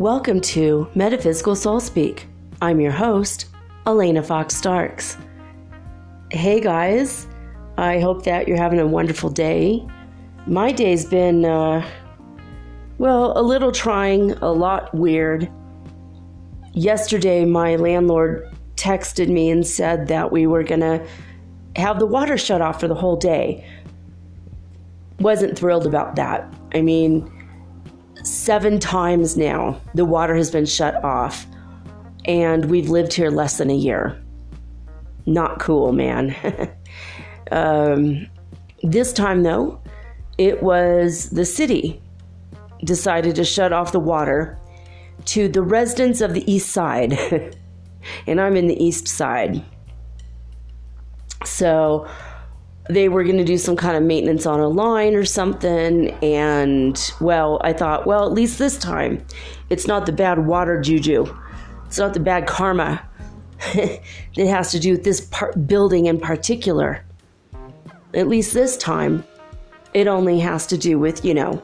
Welcome to Metaphysical Soul Speak. I'm your host, Elena Fox Starks. Hey guys, I hope that you're having a wonderful day. My day's been, uh, well, a little trying, a lot weird. Yesterday, my landlord texted me and said that we were gonna have the water shut off for the whole day. Wasn't thrilled about that. I mean, seven times now the water has been shut off, and we've lived here less than a year. Not cool, man. um, this time, though, it was the city decided to shut off the water to the residents of the east side. and I'm in the east side. So they were going to do some kind of maintenance on a line or something. And well, I thought, well, at least this time, it's not the bad water juju, it's not the bad karma that has to do with this building in particular. At least this time, it only has to do with, you know,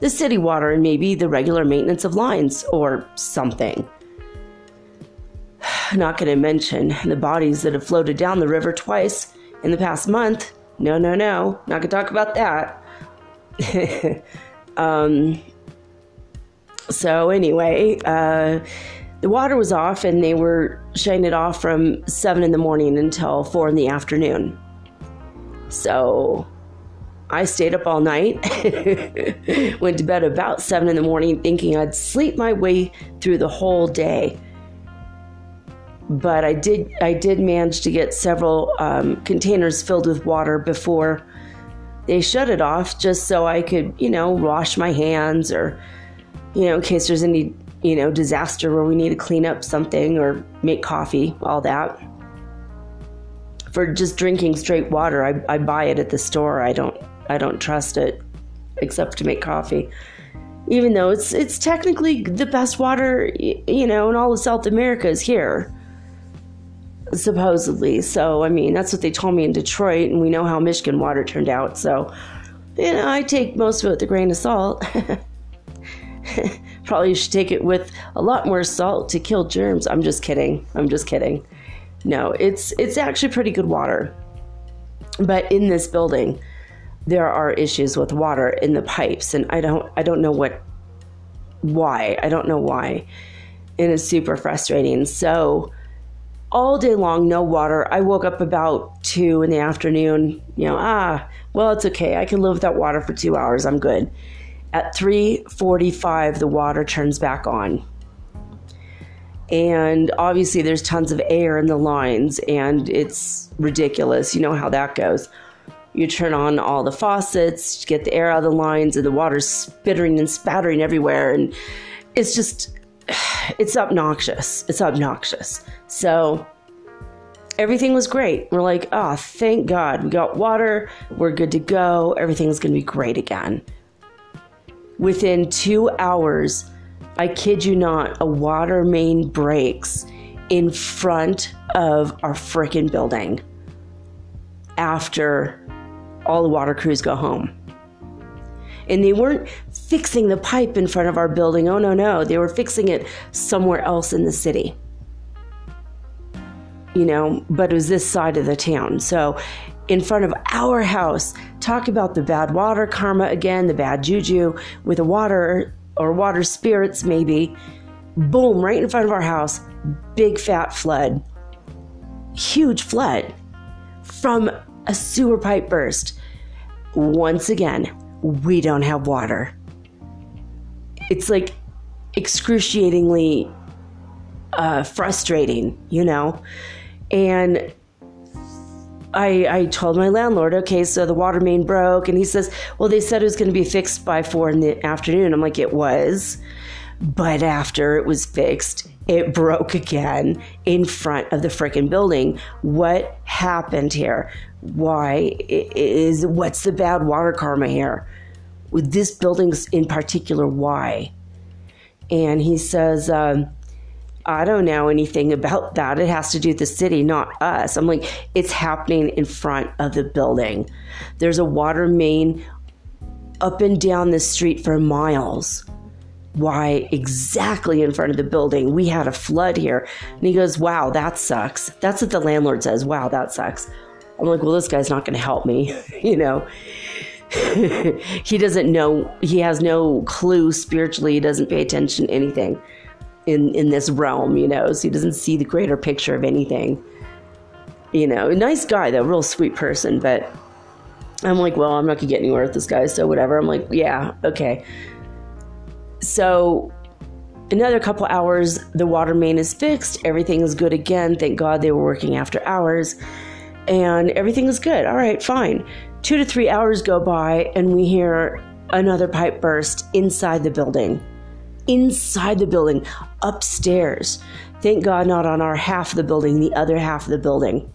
the city water and maybe the regular maintenance of lines or something. Not going to mention the bodies that have floated down the river twice in the past month no, no, no, not gonna talk about that. um, so anyway, uh, the water was off, and they were shutting it off from seven in the morning until four in the afternoon. So I stayed up all night, went to bed about seven in the morning, thinking I'd sleep my way through the whole day but I did I did manage to get several um, containers filled with water before they shut it off, just so I could you know wash my hands or you know in case there's any you know disaster where we need to clean up something or make coffee, all that. For just drinking straight water, I, I buy it at the store. I don't I don't trust it except to make coffee even though it's it's technically the best water you know in all of South America is here supposedly. So, I mean, that's what they told me in Detroit, and we know how Michigan water turned out. So, you know, I take most of it with a grain of salt. Probably should take it with a lot more salt to kill germs. I'm just kidding. I'm just kidding. No, it's it's actually pretty good water. But in this building, there are issues with water in the pipes, and I don't I don't know what why. I don't know why. And it's super frustrating. So all day long, no water. I woke up about two in the afternoon. You know, ah, well, it's okay. I can live without water for two hours. I'm good. At 3:45, the water turns back on, and obviously there's tons of air in the lines, and it's ridiculous. You know how that goes. You turn on all the faucets, get the air out of the lines, and the water's spittering and spattering everywhere, and it's just it's obnoxious. It's obnoxious. So everything was great. We're like, oh, thank God. We got water. We're good to go. Everything's going to be great again. Within two hours, I kid you not, a water main breaks in front of our frickin' building after all the water crews go home. And they weren't fixing the pipe in front of our building. Oh, no, no. They were fixing it somewhere else in the city. You know, but it was this side of the town. So, in front of our house, talk about the bad water karma again, the bad juju with the water or water spirits, maybe. Boom, right in front of our house, big fat flood. Huge flood from a sewer pipe burst. Once again, we don't have water. It's like excruciatingly uh, frustrating, you know? And I, I told my landlord, okay, so the water main broke. And he says, well, they said it was going to be fixed by four in the afternoon. I'm like, it was. But after it was fixed, it broke again in front of the freaking building. What happened here? Why is what's the bad water karma here? With this building in particular, why? And he says, um, I don't know anything about that. It has to do with the city, not us. I'm like, it's happening in front of the building. There's a water main up and down the street for miles. Why exactly in front of the building? We had a flood here. And he goes, Wow, that sucks. That's what the landlord says. Wow, that sucks. I'm like, Well, this guy's not going to help me. you know, he doesn't know, he has no clue spiritually, he doesn't pay attention to anything in in this realm, you know, so he doesn't see the greater picture of anything. You know, a nice guy though, real sweet person, but I'm like, well, I'm not gonna get anywhere with this guy, so whatever. I'm like, yeah, okay. So another couple hours, the water main is fixed, everything is good again. Thank God they were working after hours, and everything is good. All right, fine. Two to three hours go by, and we hear another pipe burst inside the building inside the building, upstairs. Thank God, not on our half of the building, the other half of the building.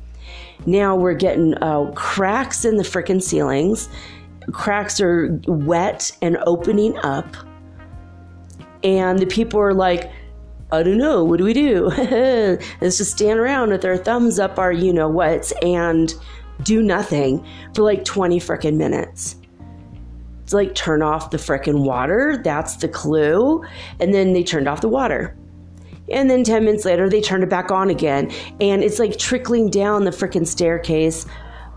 Now we're getting uh, cracks in the freaking ceilings. Cracks are wet and opening up. And the people are like, I don't know, what do we do? Let's just stand around with our thumbs up our you know whats and do nothing for like 20 freaking minutes It's like turn off the freaking water. That's the clue. And then they turned off the water. And then 10 minutes later, they turned it back on again. And it's like trickling down the freaking staircase.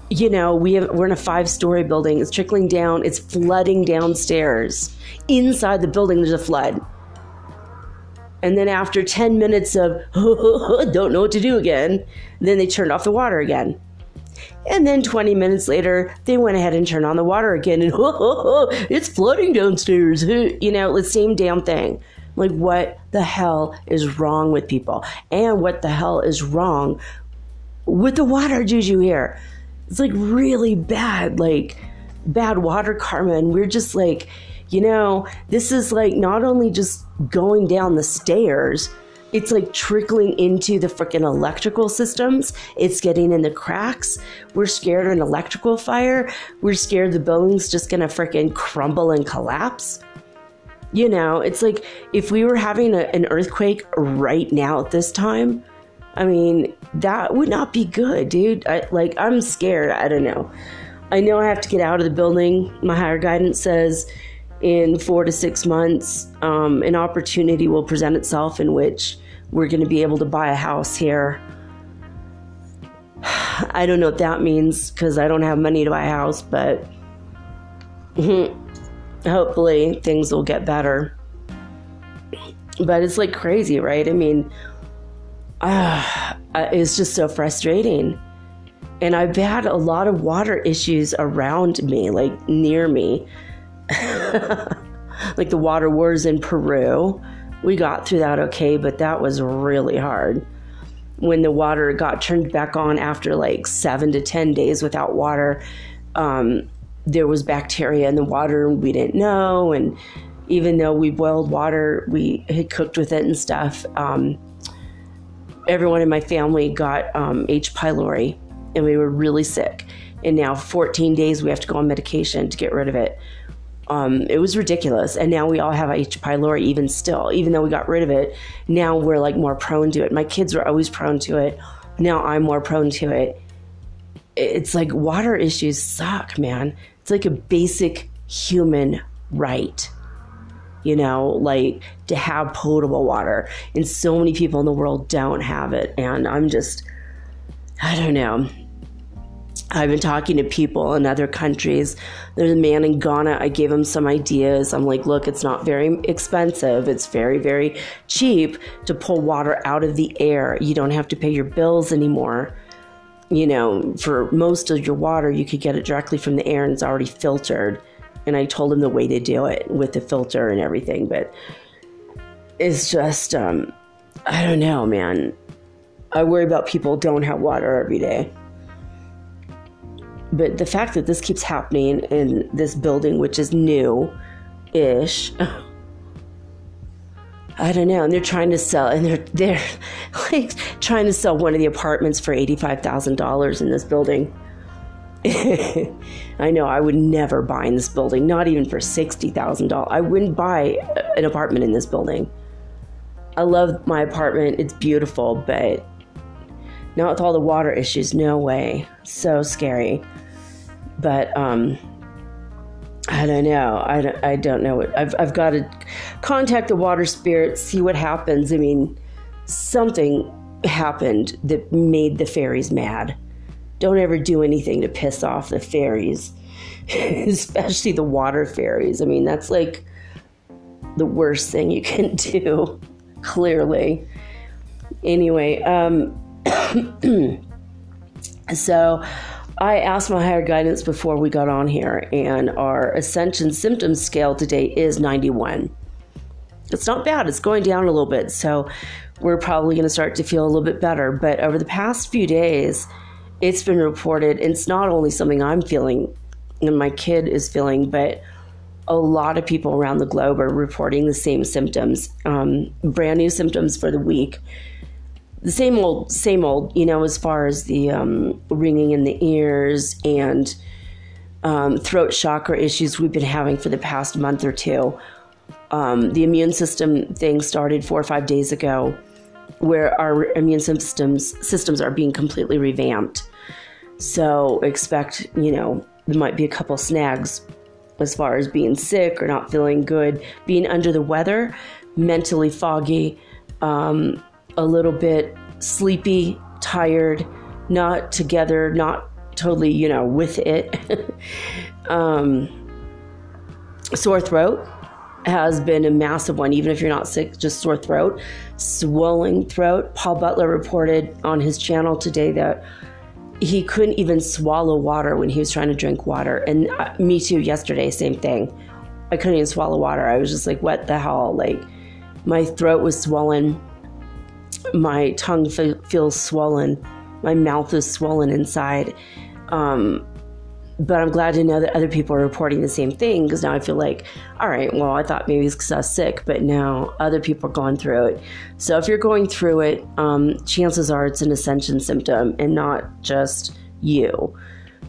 You know, we have, we're in a five story building. It's trickling down, it's flooding downstairs. Inside the building, there's a flood. And then after 10 minutes of, don't know what to do again, then they turned off the water again. And then 20 minutes later, they went ahead and turned on the water again, and it's flooding downstairs. You know, the same damn thing. Like, what the hell is wrong with people? And what the hell is wrong with the water juju here? It's like really bad, like bad water karma. And we're just like, you know, this is like not only just going down the stairs, it's like trickling into the freaking electrical systems. It's getting in the cracks. We're scared of an electrical fire. We're scared the building's just gonna freaking crumble and collapse. You know, it's like if we were having a, an earthquake right now at this time, I mean, that would not be good, dude. I, like, I'm scared. I don't know. I know I have to get out of the building. My higher guidance says in four to six months, um, an opportunity will present itself in which we're going to be able to buy a house here. I don't know what that means because I don't have money to buy a house, but hopefully things will get better. But it's like crazy, right? I mean, uh, it's just so frustrating. And I've had a lot of water issues around me, like near me. like the water wars in Peru. We got through that okay, but that was really hard. When the water got turned back on after like seven to 10 days without water, um, there was bacteria in the water we didn't know. And even though we boiled water, we had cooked with it and stuff. Um, everyone in my family got um, H. pylori, and we were really sick. And now, 14 days, we have to go on medication to get rid of it. Um, it was ridiculous. And now we all have H. pylori, even still, even though we got rid of it. Now we're like more prone to it. My kids were always prone to it. Now I'm more prone to it. It's like water issues suck, man. It's like a basic human right you know, like to have potable water. And so many people in the world don't have it. And I'm just, I don't know. I've been talking to people in other countries. There's a man in Ghana. I gave him some ideas. I'm like, look, it's not very expensive. It's very, very cheap to pull water out of the air. You don't have to pay your bills anymore. You know, for most of your water, you could get it directly from the air and it's already filtered. And I told him the way to do it with the filter and everything. But it's just, um, I don't know, man. I worry about people don't have water every day. But the fact that this keeps happening in this building, which is new ish, I don't know. And they're trying to sell, and they're they're like trying to sell one of the apartments for eighty five thousand dollars in this building. I know I would never buy in this building, not even for sixty thousand dollars. I wouldn't buy an apartment in this building. I love my apartment; it's beautiful, but not with all the water issues. No way, so scary. But um, I don't know. I don't, I don't know. What, I've I've got to contact the water spirit, see what happens. I mean, something happened that made the fairies mad don't ever do anything to piss off the fairies, especially the water fairies. I mean, that's like the worst thing you can do, clearly. Anyway, um, so I asked my higher guidance before we got on here, and our ascension symptoms scale today is 91. It's not bad, it's going down a little bit, so we're probably going to start to feel a little bit better. But over the past few days, it's been reported. It's not only something I'm feeling and my kid is feeling, but a lot of people around the globe are reporting the same symptoms, um, brand new symptoms for the week. The same old, same old, you know, as far as the um, ringing in the ears and um, throat chakra issues we've been having for the past month or two. Um, the immune system thing started four or five days ago, where our immune systems systems are being completely revamped. So expect, you know, there might be a couple snags as far as being sick or not feeling good, being under the weather, mentally foggy, um, a little bit sleepy, tired, not together, not totally, you know, with it. um, sore throat has been a massive one, even if you're not sick, just sore throat, swelling throat. Paul Butler reported on his channel today that he couldn't even swallow water when he was trying to drink water. And uh, me too, yesterday, same thing. I couldn't even swallow water. I was just like, what the hell? Like, my throat was swollen. My tongue feels swollen. My mouth is swollen inside. Um, but I'm glad to know that other people are reporting the same thing because now I feel like, all right, well, I thought maybe it's because I was sick, but now other people are going through it. So if you're going through it, um, chances are it's an ascension symptom and not just you.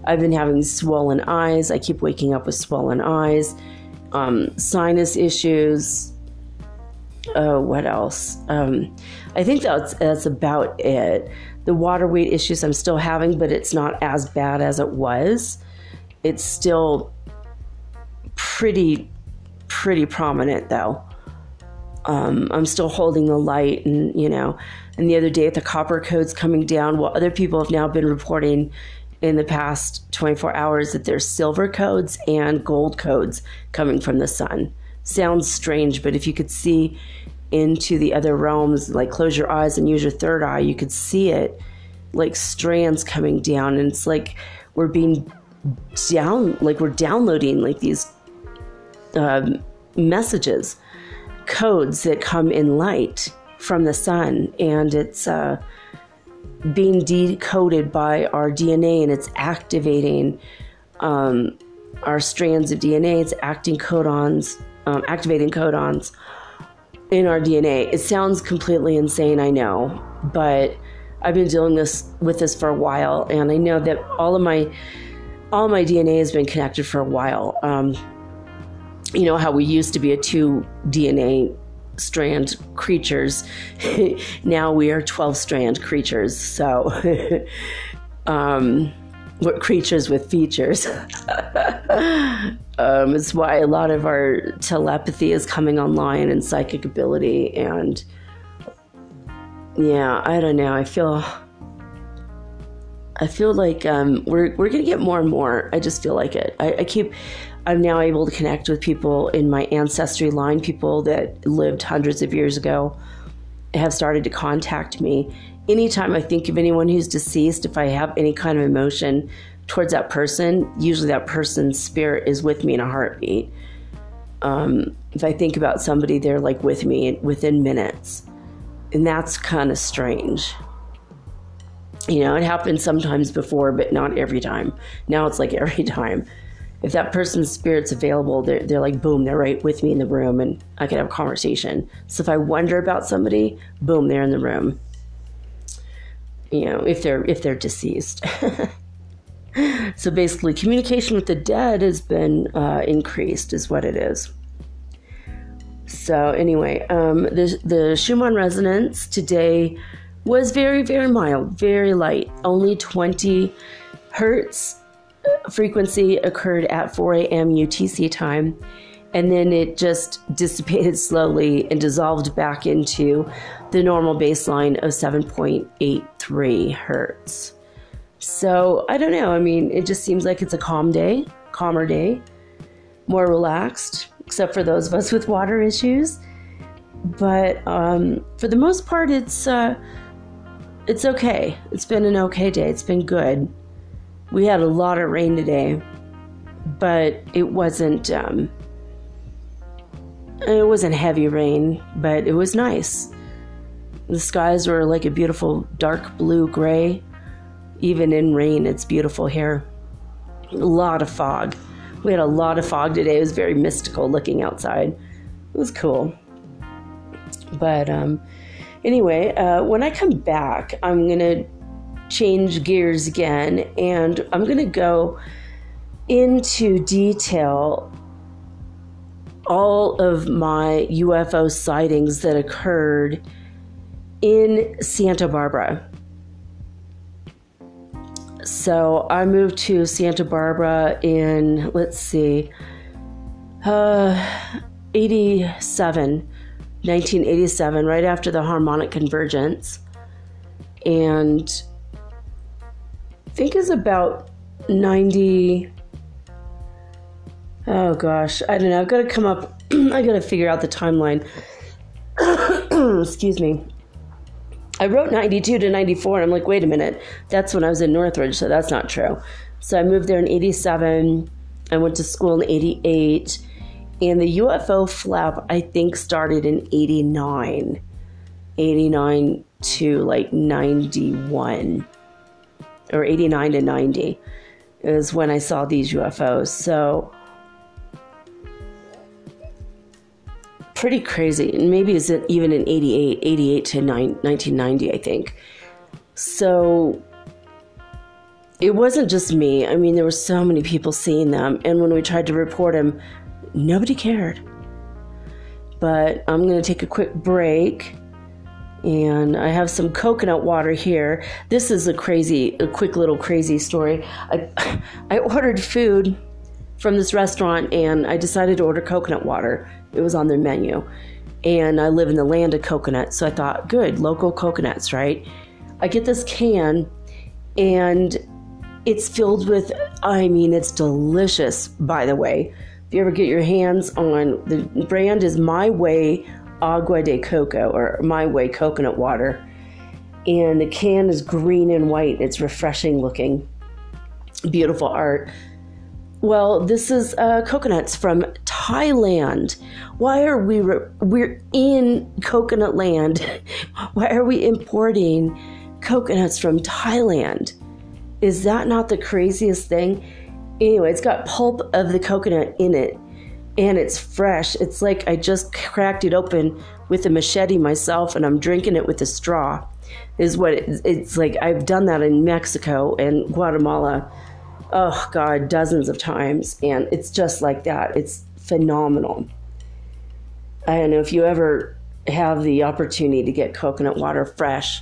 I've been having swollen eyes. I keep waking up with swollen eyes, um, sinus issues. Uh, what else? Um, I think that's that's about it. The water weight issues I'm still having, but it's not as bad as it was it's still pretty pretty prominent though. Um, I'm still holding the light, and you know, and the other day the copper codes coming down. Well, other people have now been reporting in the past 24 hours that there's silver codes and gold codes coming from the sun. Sounds strange, but if you could see into the other realms, like close your eyes and use your third eye, you could see it like strands coming down, and it's like we're being down like we're downloading like these um, messages codes that come in light from the sun. And it's uh, being decoded by our dna and it's activating um, our strands of dna it's acting codons um, activating codons in our dna it sounds completely insane i know but i've been dealing this with this for a while and i know that all of my all my DNA has been connected for a while. Um, you know how we used to be a two DNA strand creatures. now we are 12 strand creatures. So, um, creatures with features. um, it's why a lot of our telepathy is coming online and psychic ability. And yeah, I don't know. I feel I feel like um, we're we're gonna get more and more. I just feel like it. I, I, keep. I'm now able to connect with people in my ancestry line, people that lived hundreds of years ago, have started to contact me. Anytime I think of anyone who's deceased, if I have any kind of emotion towards that person, usually that person's spirit is with me in a heartbeat. Um, if I think about somebody, they're like with me within minutes. And that's kind of strange. You know, it happened sometimes before, but not every time. Now it's like every time. If that person's spirit's available, they're, they're like, boom, they're right with me in the room and I can have a conversation. So if I wonder about somebody, boom, they're in the room. You know, if they're if they're deceased. so basically, communication with the dead has been uh, increased, is what it is. So anyway, um, the the Schumann resonance today was very very mild, very light, only 20 hertz frequency occurred at 4 a.m. UTC time, and then it just dissipated slowly and dissolved back into the normal baseline of 7.83 hertz. So I don't know. I mean, it just seems like it's a calm day, calmer day, more relaxed, except for those of us with water issues. But um, for the most part, it's uh, it's okay. It's been an okay day. It's been good. We had a lot of rain today, but it wasn't um, it wasn't heavy rain, but it was nice. The skies were like a beautiful dark blue gray even in rain, it's beautiful here. A lot of fog. We had a lot of fog today. It was very mystical looking outside. It was cool. But um, anyway, uh, when I come back, I'm going to change gears again and I'm going to go into detail all of my UFO sightings that occurred in Santa Barbara. So I moved to Santa Barbara in, let's see, uh, 87, 1987, right after the harmonic convergence. And think is about 90. Oh gosh, I don't know. I've got to come up, I got to figure out the timeline. Excuse me. I wrote 92 to 94, and I'm like, wait a minute, that's when I was in Northridge, so that's not true. So I moved there in 87. I went to school in 88. And the UFO flap, I think, started in 89. 89 to like 91 or 89 to 90 is when I saw these UFOs. So pretty crazy. And maybe it's even in 88, 88 to 9, 1990, I think. So it wasn't just me. I mean, there were so many people seeing them. And when we tried to report them, nobody cared. But I'm going to take a quick break. And I have some coconut water here. This is a crazy, a quick little crazy story. I, I ordered food from this restaurant and I decided to order coconut water. It was on their menu. And I live in the land of coconuts, so I thought, good, local coconuts, right? I get this can and it's filled with, I mean, it's delicious, by the way. If you ever get your hands on the brand is My Way Agua de Coco or My Way Coconut Water. And the can is green and white. It's refreshing looking. Beautiful art. Well, this is uh, coconuts from Thailand. Why are we re- we're in coconut land? Why are we importing coconuts from Thailand? Is that not the craziest thing? Anyway, it's got pulp of the coconut in it and it's fresh. It's like I just cracked it open with a machete myself and I'm drinking it with a straw. Is what it, it's like. I've done that in Mexico and Guatemala oh God, dozens of times. And it's just like that. It's phenomenal. I don't know if you ever have the opportunity to get coconut water fresh.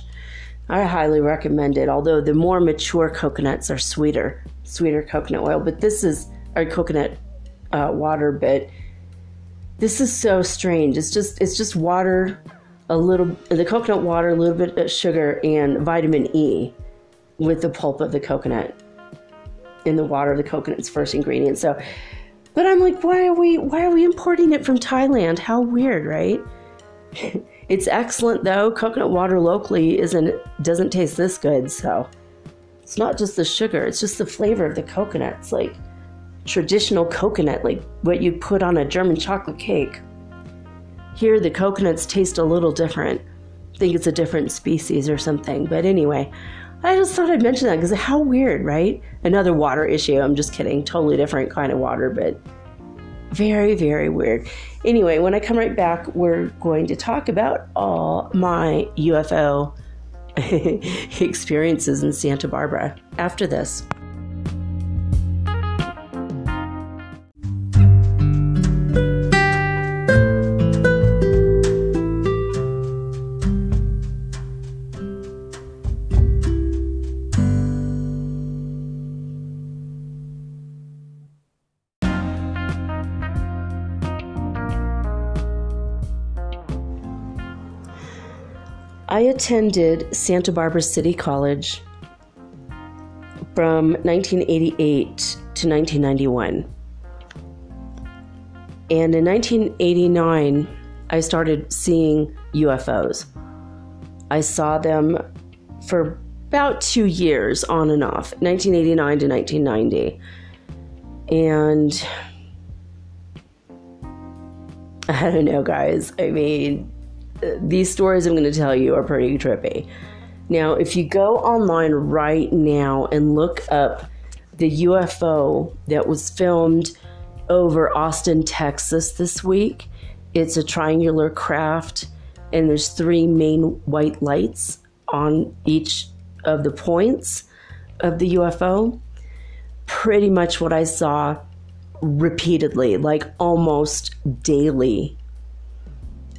I highly recommend it. Although the more mature coconuts are sweeter, sweeter coconut oil. But this is our coconut uh, water. But this is so strange. It's just it's just water, a little the coconut water, a little bit of sugar, and vitamin E with the pulp of the coconut in the water of the coconut's first ingredient. So, but I'm like, why are we why are we importing it from Thailand? How weird, right? it's excellent though. Coconut water locally isn't doesn't taste this good, so it's not just the sugar, it's just the flavor of the coconut. It's like traditional coconut, like what you put on a German chocolate cake. Here the coconuts taste a little different. think it's a different species or something. But anyway, I just thought I'd mention that because how weird, right? Another water issue. I'm just kidding. Totally different kind of water, but very, very weird. Anyway, when I come right back, we're going to talk about all my UFO experiences in Santa Barbara after this. Attended Santa Barbara City College from 1988 to 1991. And in 1989, I started seeing UFOs. I saw them for about two years on and off, 1989 to 1990. And I don't know, guys. I mean, these stories I'm going to tell you are pretty trippy. Now, if you go online right now and look up the UFO that was filmed over Austin, Texas this week, it's a triangular craft and there's three main white lights on each of the points of the UFO. Pretty much what I saw repeatedly, like almost daily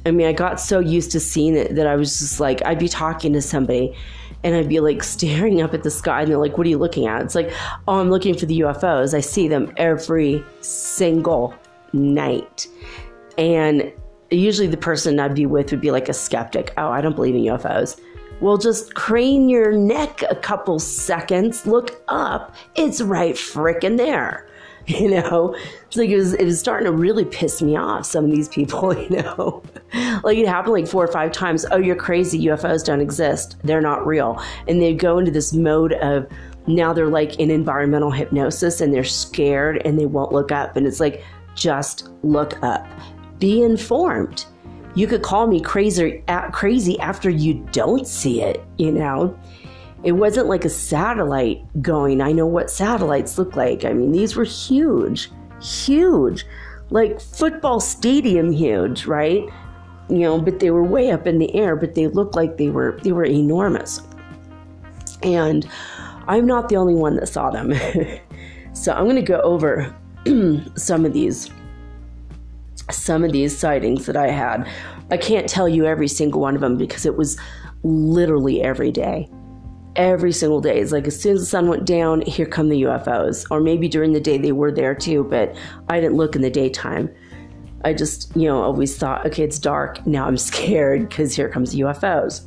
I mean, I got so used to seeing it that I was just like, I'd be talking to somebody and I'd be like staring up at the sky and they're like, What are you looking at? It's like, Oh, I'm looking for the UFOs. I see them every single night. And usually the person I'd be with would be like a skeptic. Oh, I don't believe in UFOs. Well, just crane your neck a couple seconds, look up. It's right frickin' there. you know it's like it was it was starting to really piss me off some of these people you know like it happened like four or five times. Oh you're crazy. Ufos don't exist. They're not real. And they go into this mode of now they're like in environmental hypnosis and they're scared and they won't look up. And it's like just look up. Be informed. You could call me crazy crazy after you don't see it you know? It wasn't like a satellite going. I know what satellites look like. I mean, these were huge, huge, like football stadium huge, right? You know, but they were way up in the air, but they looked like they were they were enormous. And I'm not the only one that saw them. so I'm going to go over some of these some of these sightings that I had. I can't tell you every single one of them because it was literally every day every single day. It's like as soon as the sun went down, here come the UFOs. Or maybe during the day they were there too, but I didn't look in the daytime. I just, you know, always thought, okay, it's dark. Now I'm scared because here comes UFOs.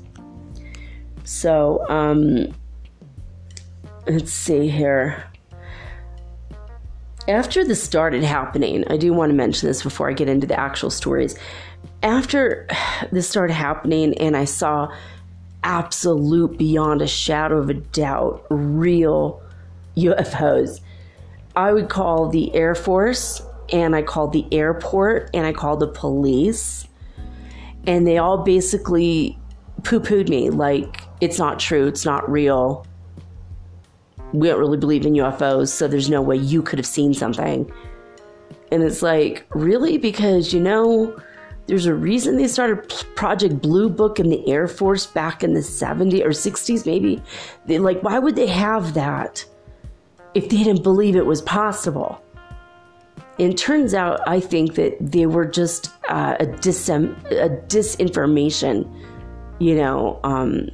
So, um, let's see here. After this started happening, I do want to mention this before I get into the actual stories. After this started happening, and I saw absolute, beyond a shadow of a doubt, real UFOs. I would call the Air Force and I called the airport and I called the police. And they all basically poo pooed me like, it's not true, it's not real. We don't really believe in UFOs, so there's no way you could have seen something. And it's like, really? Because, you know, there's a reason they started Project Blue Book in the Air Force back in the 70s or 60s, maybe. They, like, why would they have that if they didn't believe it was possible? And turns out, I think that they were just uh, a, disem- a disinformation, you know, um,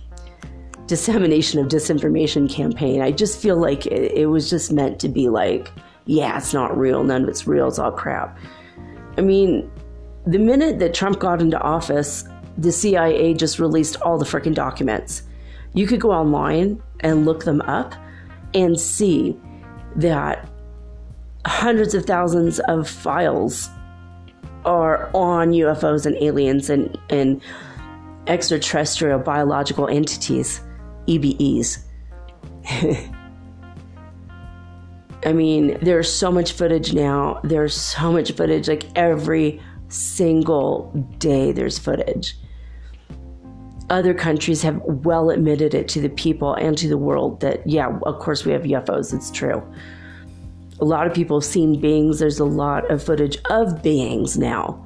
dissemination of disinformation campaign. I just feel like it, it was just meant to be like, yeah, it's not real. None of it's real. It's all crap. I mean, the minute that Trump got into office, the CIA just released all the freaking documents. You could go online and look them up and see that hundreds of thousands of files are on UFOs and aliens and, and extraterrestrial biological entities, EBEs. I mean, there's so much footage now. There's so much footage. Like every single day there's footage. other countries have well admitted it to the people and to the world that, yeah, of course we have UFOs. It's true. A lot of people have seen beings. There's a lot of footage of beings now.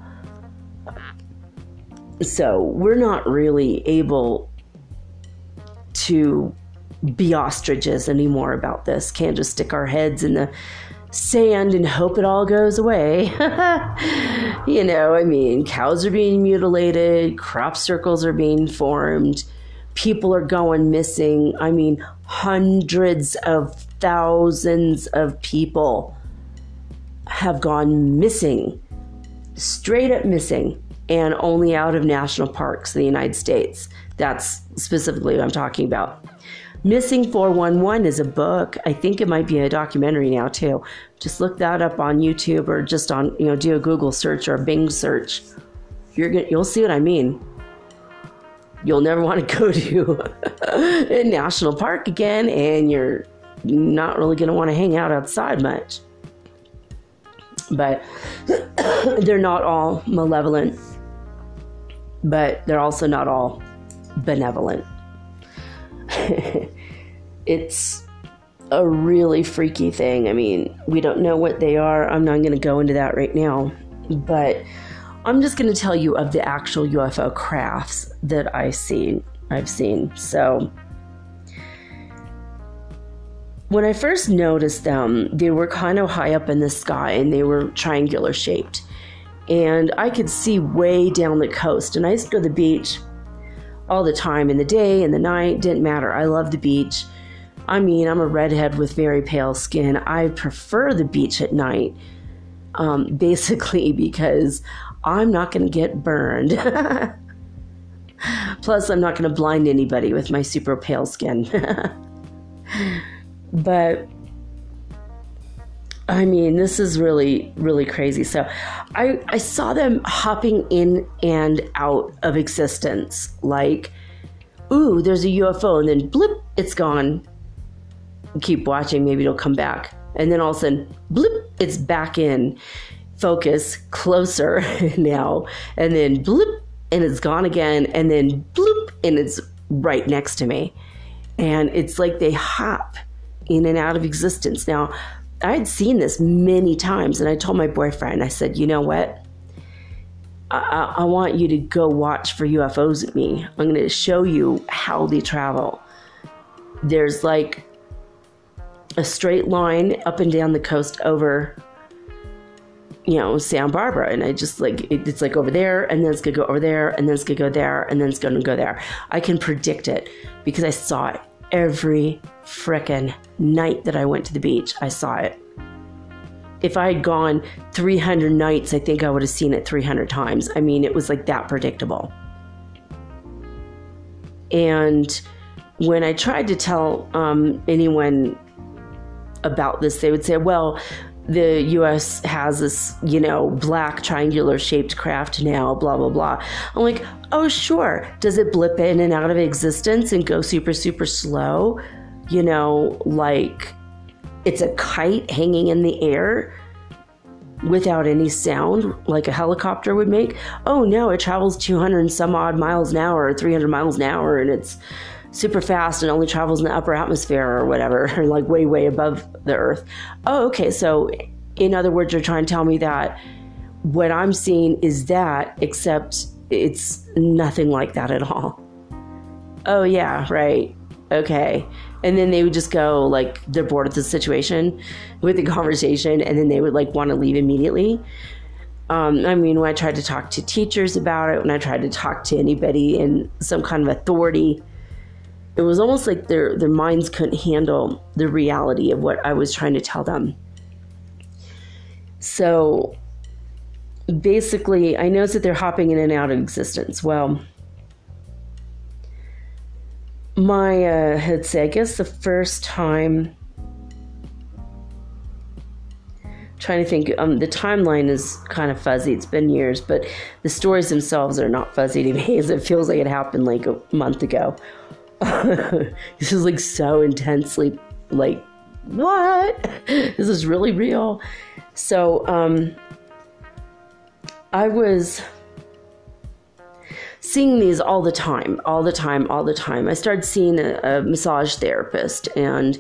So we're not really able to be ostriches anymore about this. Can't just stick our heads in the sand and hope it all goes away. you know, I mean, cows are being mutilated, crop circles are being formed, people are going missing. I mean, hundreds of thousands of people have gone missing, straight up missing, and only out of national parks in the United States. That's specifically what I'm talking about. Missing 411 is a book. I think it might be a documentary now too. Just look that up on YouTube or just on, you know, do a Google search or a Bing search. You're gonna, you'll see what I mean. You'll never want to go to a national park again and you're not really going to want to hang out outside much. But they're not all malevolent, but they're also not all benevolent. it's a really freaky thing. I mean, we don't know what they are. I'm not going to go into that right now, but I'm just going to tell you of the actual UFO crafts that I've seen. I've seen. So when I first noticed them, they were kind of high up in the sky and they were triangular shaped. And I could see way down the coast. And I used to go to the beach all the time in the day and the night, didn't matter. I love the beach. I mean, I'm a redhead with very pale skin. I prefer the beach at night, um, basically because I'm not going to get burned. Plus, I'm not going to blind anybody with my super pale skin. but I mean, this is really, really crazy. So I, I saw them hopping in and out of existence. Like, ooh, there's a UFO, and then blip, it's gone. Keep watching, maybe it'll come back. And then all of a sudden, blip, it's back in. Focus closer now. And then blip, and it's gone again. And then bloop, and it's right next to me. And it's like they hop in and out of existence. Now, I had seen this many times, and I told my boyfriend, I said, you know what? I, I, want you to go watch for UFOs with me. I'm going to show you how they travel. There's like a straight line up and down the coast over, you know, Santa Barbara. And I just like, it, it's like over there, and then it's going to go over there, and then it's going to go there, and then it's going to go there. I can predict it because I saw it every frickin' night that I went to the beach. I saw it. If I had gone 300 nights, I think I would have seen it 300 times. I mean, it was like that predictable. And when I tried to tell um, anyone about this, they would say, well, the US has this, you know, black triangular shaped craft now, blah, blah, blah. I'm like, oh, sure. Does it blip in and out of existence and go super, super slow? You know, like it's a kite hanging in the air without any sound like a helicopter would make. Oh, no, it travels 200 and some odd miles an hour or 300 miles an hour and it's super fast and only travels in the upper atmosphere or whatever, or like way, way above the Earth. Oh, okay. So, in other words, you're trying to tell me that what I'm seeing is that, except it's nothing like that at all. Oh, yeah, right. Okay. And then they would just go, like, they're bored with the situation with the conversation, and then they would, like, want to leave immediately. Um, I mean, when I tried to talk to teachers about it, when I tried to talk to anybody in some kind of authority, it was almost like their their minds couldn't handle the reality of what I was trying to tell them. So basically, I noticed that they're hopping in and out of existence. Well, my uh, had say, I guess the first time. Trying to think, um, the timeline is kind of fuzzy. It's been years, but the stories themselves are not fuzzy to me, as it feels like it happened like a month ago this is like so intensely like what this is really real so um i was seeing these all the time, all the time, all the time. I started seeing a, a massage therapist and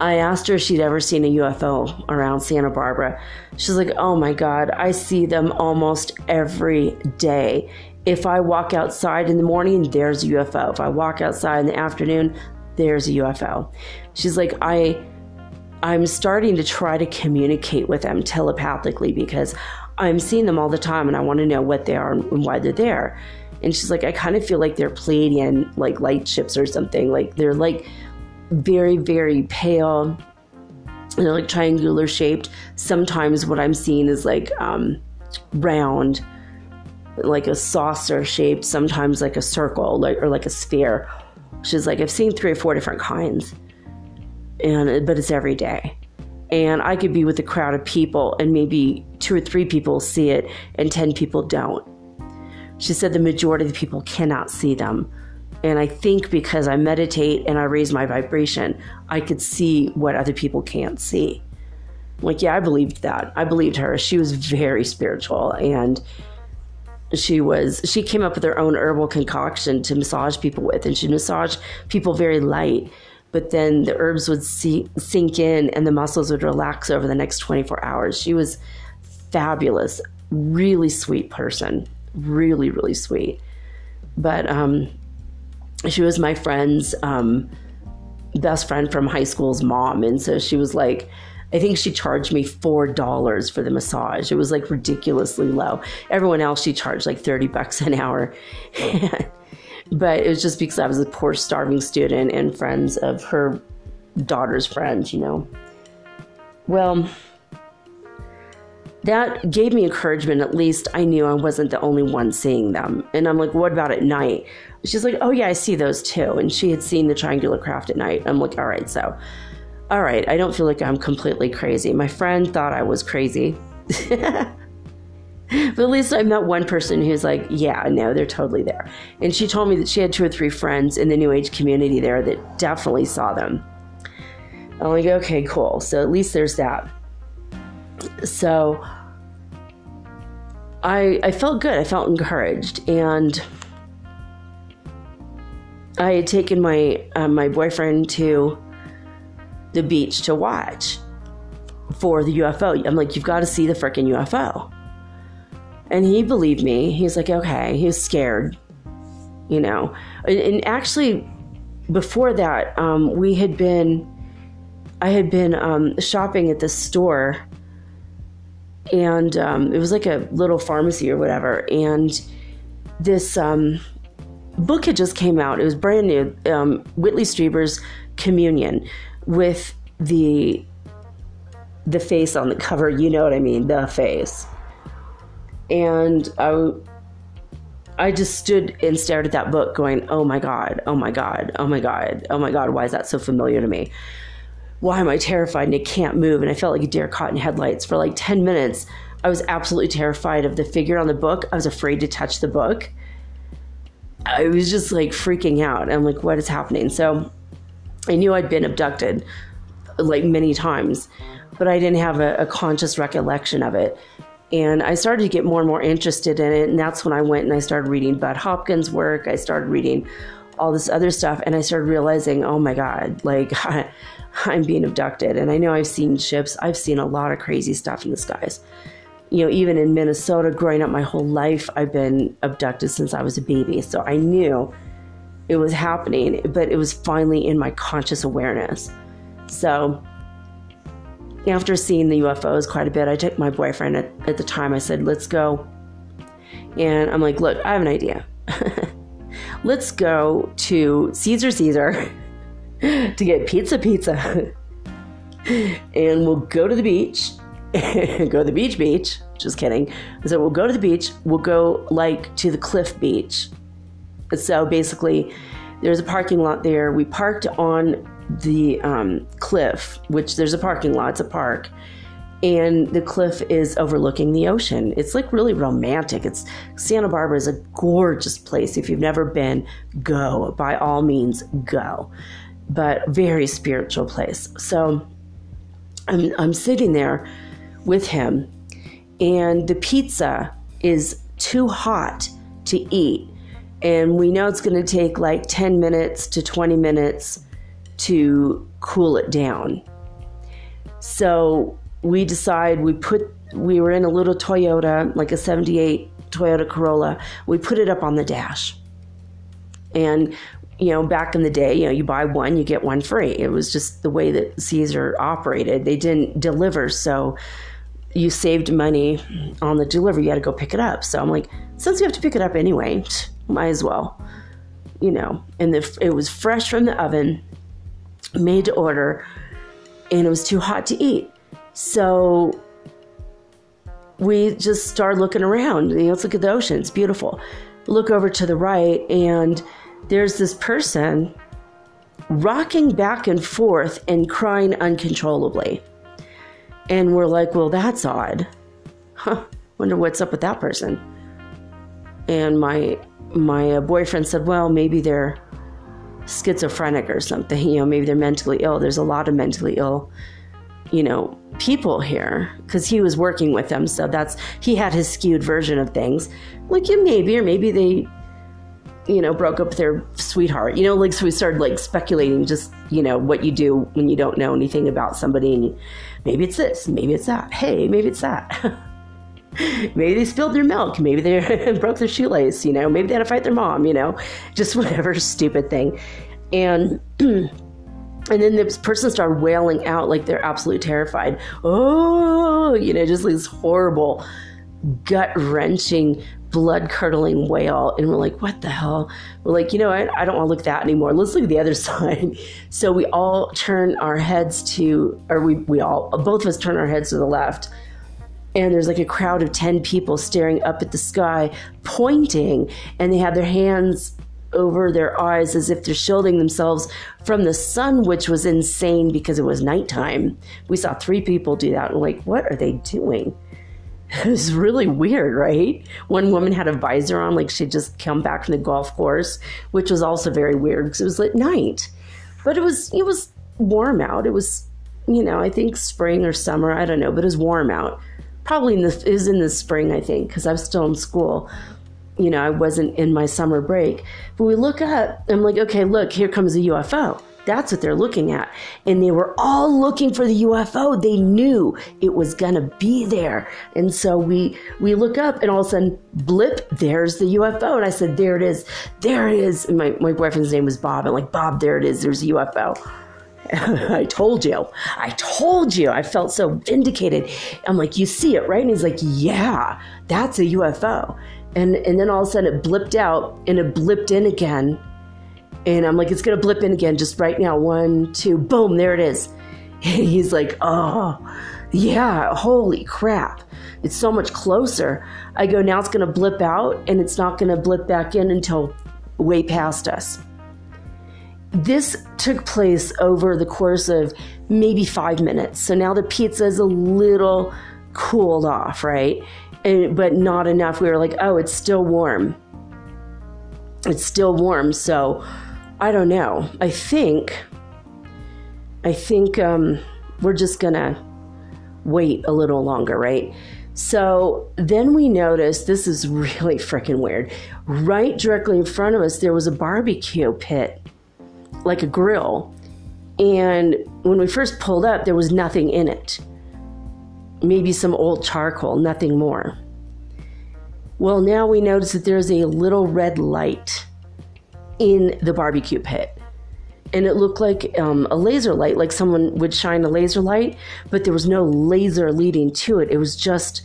I asked her if she'd ever seen a UFO around Santa Barbara. She's like, oh my God, I see them almost every day. If I walk outside in the morning, there's a UFO. If I walk outside in the afternoon, there's a UFO. She's like, I. I'm starting to try to communicate with them telepathically because I'm seeing them all the time and I want to know what they are and why they're there. And she's like, I kind of feel like they're Pleiadian, like light ships or something. Like they're like very, very pale. They're like triangular shaped. Sometimes what I'm seeing is like um, round, like a saucer shaped. Sometimes like a circle, like or like a sphere. She's like, I've seen three or four different kinds, and but it's every day. And I could be with a crowd of people, and maybe two or three people see it, and ten people don't. She said the majority of the people cannot see them. And I think because I meditate and I raise my vibration, I could see what other people can't see. Like, yeah, I believed that. I believed her. She was very spiritual and she was she came up with her own herbal concoction to massage people with and she'd massage people very light but then the herbs would see, sink in and the muscles would relax over the next 24 hours she was fabulous really sweet person really really sweet but um she was my friend's um, best friend from high school's mom. And so she was like, I think she charged me $4 for the massage. It was like ridiculously low. Everyone else, she charged like 30 bucks an hour. but it was just because I was a poor, starving student and friends of her daughter's friends, you know. Well, that gave me encouragement. At least I knew I wasn't the only one seeing them. And I'm like, what about at night? She's like, oh, yeah, I see those too. And she had seen the triangular craft at night. I'm like, all right, so, all right, I don't feel like I'm completely crazy. My friend thought I was crazy. but at least I met one person who's like, yeah, no, they're totally there. And she told me that she had two or three friends in the New Age community there that definitely saw them. I'm like, okay, cool. So at least there's that. So I I felt good. I felt encouraged, and I had taken my uh, my boyfriend to the beach to watch for the UFO. I'm like, you've got to see the freaking UFO. And he believed me. He's like, okay. He was scared, you know. And, and actually, before that, um, we had been, I had been um, shopping at this store, and um, it was like a little pharmacy or whatever. And this um, book had just came out. It was brand new. Um, Whitley Strieber's Communion with the the face on the cover. You know what I mean? The face. And I, I just stood and stared at that book, going, "Oh my god! Oh my god! Oh my god! Oh my god! Why is that so familiar to me? Why am I terrified and I can't move?" And I felt like a deer caught in headlights for like ten minutes. I was absolutely terrified of the figure on the book. I was afraid to touch the book I was just like freaking out. I'm like, what is happening? So I knew I'd been abducted like many times, but I didn't have a, a, conscious recollection of it. And I started to get more and more interested in it. And that's when I went and I started reading Bud Hopkins' work. I started reading all this other stuff. And I started realizing, oh my God, like I, I'm being abducted. And I know I've seen ships, I've seen a lot of crazy stuff in the skies you know, even in Minnesota, growing up my whole life, I've been abducted since I was a baby. So I knew it was happening, but it was finally in my conscious awareness. So after seeing the UFOs quite a bit, I took my boyfriend at, at the time. I said, let's go. And I'm like, look, I have an idea. let's go to Caesar Caesar to get pizza pizza. and we'll go to the beach go to the beach beach. Just kidding. So we'll go to the beach. We'll go like to the cliff beach. So basically, there's a parking lot there. We parked on the um, cliff, which there's a parking lot. It's a park, and the cliff is overlooking the ocean. It's like really romantic. It's Santa Barbara is a gorgeous place. If you've never been, go. By all means, go. But very spiritual place. So I'm I'm sitting there with him, and the pizza is too hot to eat. And we know it's going to take like 10 minutes to 20 minutes to cool it down. So we decide we put we were in a little Toyota, like a 78 Toyota Corolla. We put it up on the dash. And you know, back in the day, you know, you buy one, you get one free. It was just the way that Caesar operated. They didn't deliver, so you saved money on the delivery. You had to go pick it up. So I'm like, since you have to pick it up anyway, might as well, you know. And the, it was fresh from the oven, made to order, and it was too hot to eat. So we just started looking around. You know, let's look at the ocean. It's beautiful. Look over to the right, and there's this person rocking back and forth and crying uncontrollably. And we're like, well, that's odd. Huh, wonder what's up with that person. And my my uh, boyfriend said, well, maybe they're schizophrenic or something. You know, maybe they're mentally ill. There's a lot of mentally ill you know, people here because he was working with them. So that's, he had his skewed version of things. Like, yeah, maybe, or maybe they, you know, broke up their sweetheart. You know, like, so we started like speculating just, you know, what you do when you don't know anything about somebody and you, maybe it's this, maybe it's that. Hey, maybe it's that. maybe they spilled their milk. Maybe they broke their shoelace, you know, maybe they had to fight their mom, you know, just whatever stupid thing. And, and then this person started wailing out like they're absolutely terrified. Oh, you know, just this horrible, gut wrenching, blood curdling wail. And we're like, what the hell? We're like, you know, I, I don't want to look at that anymore. Let's look at the other side. So we all turn our heads to, or we, we all, both of us turn our heads to the left. And there's like a crowd of 10 people staring up at the sky, pointing, and they have their hands over their eyes as if they're shielding themselves from the sun, which was insane because it was nighttime. We saw three people do that. And like, what are they doing? It was really weird, right? One woman had a visor on, like she'd just come back from the golf course, which was also very weird because it was at night. But it was it was warm out. It was, you know, I think spring or summer, I don't know, but it was warm out. Probably in the is in the spring, I think, because I was still in school you know, I wasn't in my summer break. But we look up, I'm like, okay, look, here comes a UFO. That's what they're looking at. And they were all looking for the UFO. They knew it was gonna be there. And so we we look up and all of a sudden, blip, there's the UFO. And I said, There it is, there it is. And my, my boyfriend's name was Bob. I'm like, Bob, there it is, there's a UFO. I told you. I told you. I felt so vindicated. I'm like, you see it, right? And he's like, yeah, that's a UFO and and then all of a sudden it blipped out and it blipped in again and i'm like it's gonna blip in again just right now one two boom there it is and he's like oh yeah holy crap it's so much closer i go now it's gonna blip out and it's not gonna blip back in until way past us this took place over the course of maybe five minutes so now the pizza is a little cooled off right and, but not enough. We were like, oh, it's still warm. It's still warm. So I don't know. I think, I think um, we're just gonna wait a little longer, right? So then we noticed this is really freaking weird. Right directly in front of us, there was a barbecue pit, like a grill. And when we first pulled up, there was nothing in it maybe some old charcoal, nothing more. Well, now we notice that there's a little red light in the barbecue pit. And it looked like um, a laser light, like someone would shine a laser light, but there was no laser leading to it. It was just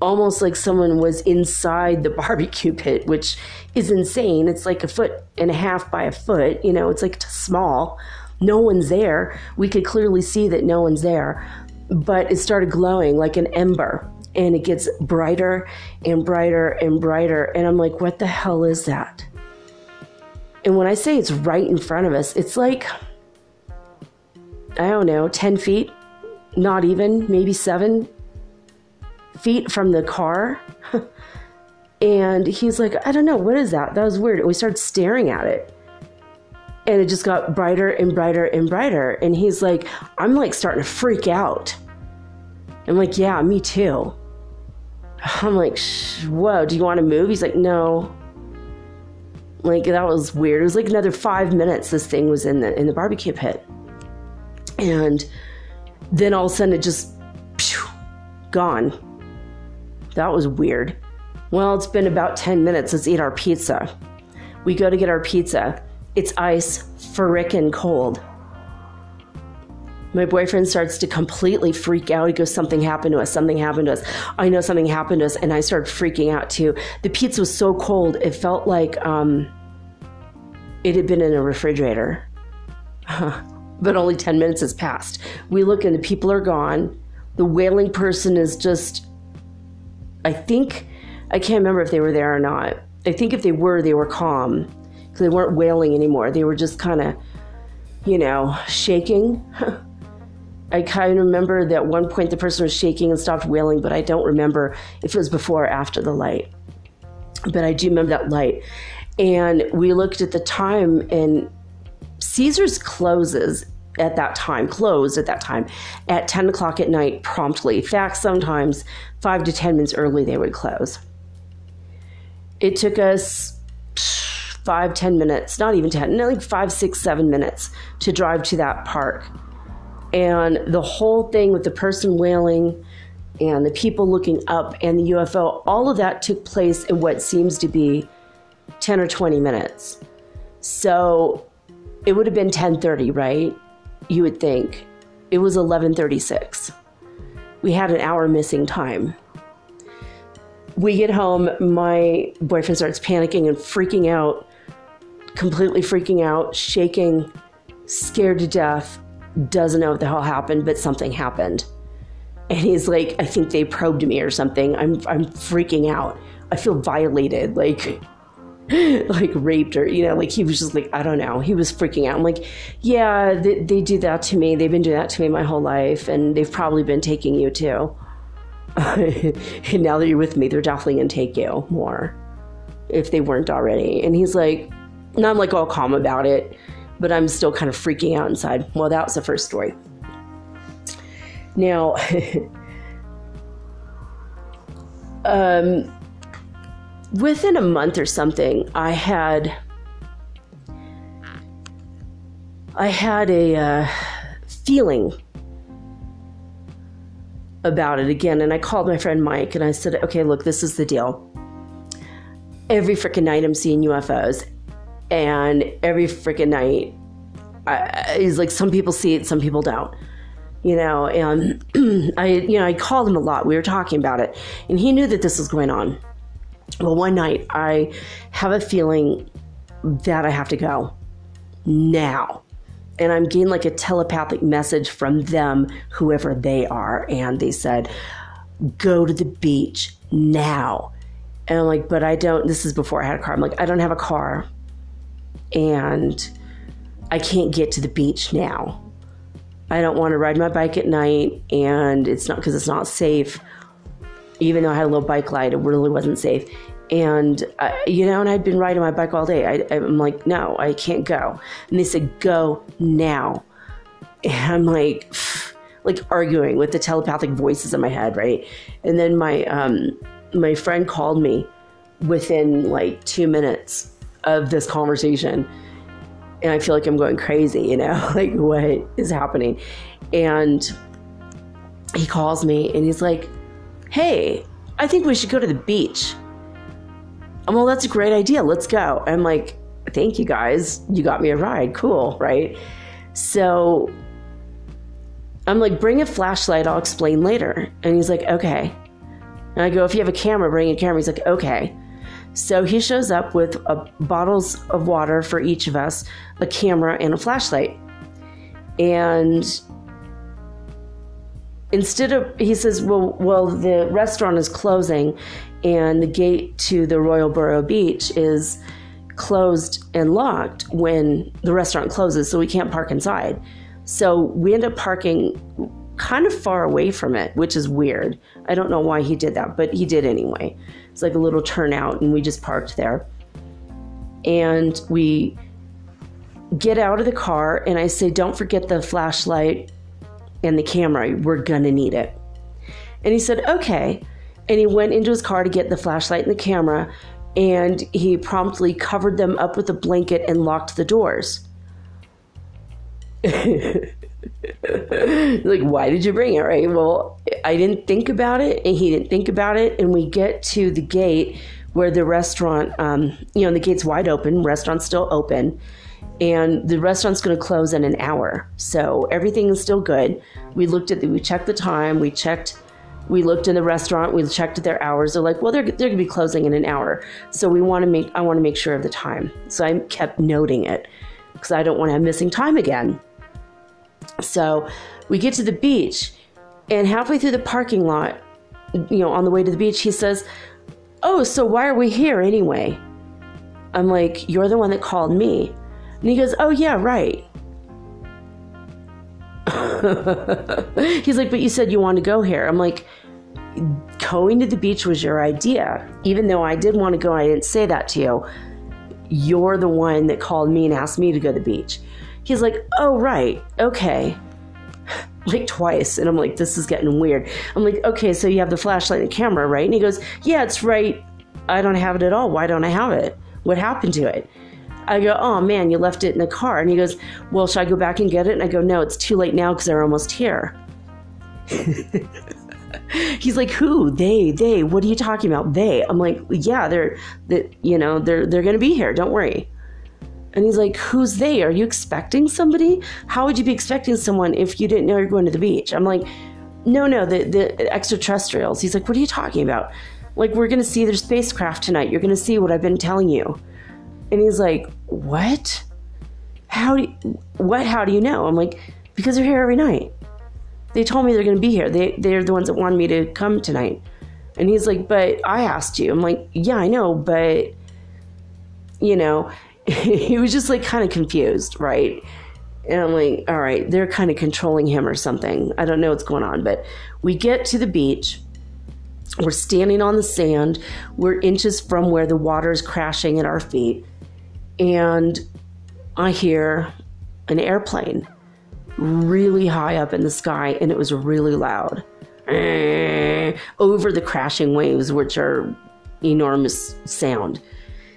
almost like someone was inside the barbecue pit, which is insane. It's like a foot and a half by a foot, you know, it's like small. No one's there. We could clearly see that no one's there but it started glowing like an ember and it gets brighter and brighter and brighter. And I'm like, what the hell is that? And when I say it's right in front of us, it's like, I don't know, 10 feet, not even, maybe seven feet from the car. and he's like, I don't know, what is that? That was weird. And we started staring at it and it just got brighter and brighter and brighter. And he's like, I'm like starting to freak out. I'm like, yeah, me too. I'm like, whoa, do you want to move? He's like, no. Like that was weird. It was like another five minutes. This thing was in the in the barbecue pit, and then all of a sudden it just phew, gone. That was weird. Well, it's been about ten minutes. Let's eat our pizza. We go to get our pizza. It's ice, frickin' cold. My boyfriend starts to completely freak out. He goes, Something happened to us. Something happened to us. I know something happened to us. And I started freaking out too. The pizza was so cold, it felt like um, it had been in a refrigerator. but only 10 minutes has passed. We look and the people are gone. The wailing person is just, I think, I can't remember if they were there or not. I think if they were, they were calm because they weren't wailing anymore. They were just kind of, you know, shaking. I kind of remember that at one point the person was shaking and stopped wailing, but I don't remember if it was before or after the light. But I do remember that light. And we looked at the time, and Caesar's closes at that time, closed at that time, at 10 o'clock at night promptly. In fact, sometimes five to 10 minutes early they would close. It took us five, 10 minutes, not even 10, like five, six, seven minutes to drive to that park and the whole thing with the person wailing and the people looking up and the UFO, all of that took place in what seems to be 10 or 20 minutes. So it would have been 10:30, right? You would think. It was 11:36. We had an hour missing time. We get home, my boyfriend starts panicking and freaking out, completely freaking out, shaking, scared to death doesn't know what the hell happened, but something happened. And he's like, I think they probed me or something. I'm I'm freaking out. I feel violated, like like raped her you know, like he was just like I don't know. He was freaking out. I'm like, yeah, they, they do that to me. They've been doing that to me my whole life, and they've probably been taking you too. and now that you're with me, they're definitely gonna take you more if they weren't already. And he's like, and I'm like all calm about it but I'm still kind of freaking out inside. Well, that was the first story. Now, um, within a month or something, I had I had a uh, feeling about it again, and I called my friend Mike and I said, "Okay, look, this is the deal. Every freaking night I'm seeing UFOs, and every freaking night I, he's like some people see it some people don't you know and i you know i called him a lot we were talking about it and he knew that this was going on well one night i have a feeling that i have to go now and i'm getting like a telepathic message from them whoever they are and they said go to the beach now and i'm like but i don't this is before i had a car i'm like i don't have a car and I can't get to the beach now. I don't want to ride my bike at night, and it's not because it's not safe. Even though I had a little bike light, it really wasn't safe. And, uh, you know, and I'd been riding my bike all day. I, I'm like, no, I can't go. And they said, go now. And I'm like, like arguing with the telepathic voices in my head, right? And then my um, my friend called me within like two minutes of this conversation and I feel like I'm going crazy, you know, like what is happening? And he calls me and he's like, Hey, I think we should go to the beach. I'm well, that's a great idea. Let's go. I'm like, Thank you guys. You got me a ride. Cool, right? So I'm like, Bring a flashlight. I'll explain later. And he's like, Okay. And I go, If you have a camera, bring a camera. He's like, Okay. So he shows up with uh, bottles of water for each of us, a camera, and a flashlight. And instead of he says, "Well, well, the restaurant is closing, and the gate to the Arroyo Burro Beach is closed and locked when the restaurant closes, so we can't park inside." So we end up parking kind of far away from it, which is weird. I don't know why he did that, but he did anyway. It's like a little turnout, and we just parked there. And we get out of the car, and I say, Don't forget the flashlight and the camera. We're to need it. And he said, Okay. And he went into his car to get the flashlight and the camera, and he promptly covered them up with a blanket and locked the doors. like, why did you bring it? Right? Well, I didn't think about it, and he didn't think about it. And we get to the gate where the restaurant, um, you know, the gate's wide open, restaurant's still open, and the restaurant's going to close in an hour. So everything is still good. We looked at the, we checked the time, we checked. We looked in the restaurant. We checked their hours. They're like, well, they're, they're going to be closing in an hour. So we want to make. I want to make sure of the time. So I kept noting it because I don't want to have missing time again. So we get to the beach, and halfway through the parking lot, you know, on the way to the beach, he says, Oh, so why are we here anyway? I'm like, You're the one that called me. And he goes, Oh, yeah, right. He's like, But you said you want to go here. I'm like, Going to the beach was your idea. Even though I did want to go, I didn't say that to you. You're the one that called me and asked me to go to the beach. He's like, oh, right, okay. like twice. And I'm like, this is getting weird. I'm like, okay, so you have the flashlight and the camera, right? And he goes, yeah, it's right. I don't have it at all. Why don't I have it? What happened to it? I go, oh man, you left it in the car. And he goes, well, should I go back and get it? And I go, no, it's too late now because they're almost here. He's like, who? They, they, what are you talking about? They. I'm like, yeah, they're, that, you know, they're, they're going to be here. Don't worry. And he's like, Who's they? Are you expecting somebody? How would you be expecting someone if you didn't know you're going to the beach? I'm like, No, no, the, the extraterrestrials. He's like, What are you talking about? Like, we're going to see their spacecraft tonight. You're going to see what I've been telling you. And he's like, What? How do you, what? How do you know? I'm like, Because they're here every night. They told me they're going to be here. They, they're the ones that wanted me to come tonight. And he's like, But I asked you. I'm like, Yeah, I know, but, you know, he was just like kind of confused, right? And I'm like, all right, they're kind of controlling him or something. I don't know what's going on. But we get to the beach. We're standing on the sand. We're inches from where the water is crashing at our feet. And I hear an airplane really high up in the sky, and it was really loud eh, over the crashing waves, which are enormous sound.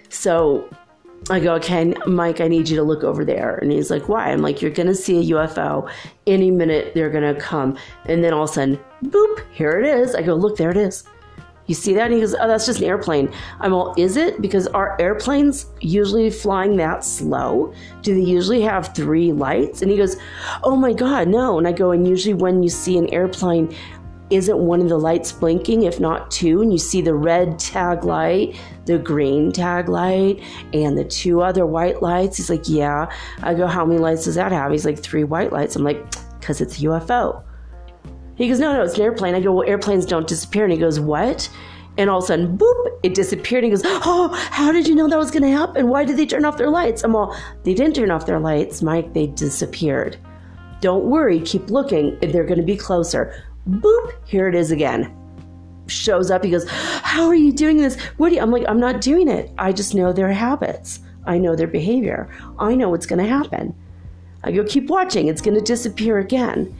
So I go, okay, Mike, I need you to look over there. And he's like, why? I'm like, you're going to see a UFO. Any minute they're going to come. And then all of a sudden, boop, here it is. I go, look, there it is. You see that? And he goes, oh, that's just an airplane. I'm all, is it? Because are airplanes usually flying that slow? Do they usually have three lights? And he goes, oh my God, no. And I go, and usually when you see an airplane, isn't one of the lights blinking, if not two, and you see the red tag light, the green tag light, and the two other white lights? He's like, Yeah. I go, How many lights does that have? He's like, Three white lights. I'm like, Because it's a UFO. He goes, No, no, it's an airplane. I go, Well, airplanes don't disappear. And he goes, What? And all of a sudden, boop, it disappeared. And he goes, Oh, how did you know that was going to happen? Why did they turn off their lights? I'm all, They didn't turn off their lights, Mike. They disappeared. Don't worry, keep looking. They're going to be closer. Boop, here it is again. Shows up. He goes, How are you doing this? You? I'm like, I'm not doing it. I just know their habits. I know their behavior. I know what's going to happen. I go, Keep watching. It's going to disappear again.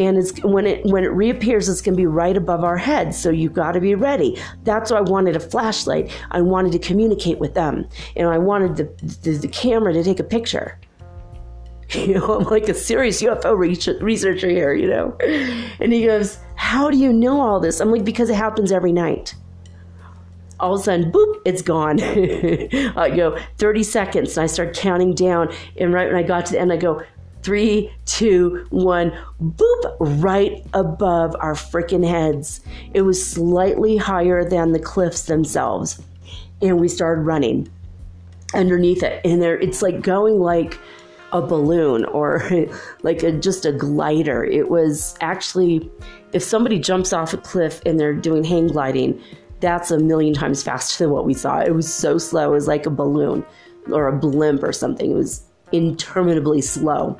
And it's when it when it reappears, it's going to be right above our heads. So you've got to be ready. That's why I wanted a flashlight. I wanted to communicate with them, and I wanted the, the, the camera to take a picture. You know, I'm like a serious UFO researcher here, you know? And he goes, How do you know all this? I'm like, Because it happens every night. All of a sudden, boop, it's gone. I go, 30 seconds. And I start counting down. And right when I got to the end, I go, three, two, one, boop, right above our freaking heads. It was slightly higher than the cliffs themselves. And we started running underneath it. And there, it's like going like, a balloon or like a, just a glider. It was actually, if somebody jumps off a cliff and they're doing hang gliding, that's a million times faster than what we saw. It was so slow. It was like a balloon or a blimp or something. It was interminably slow.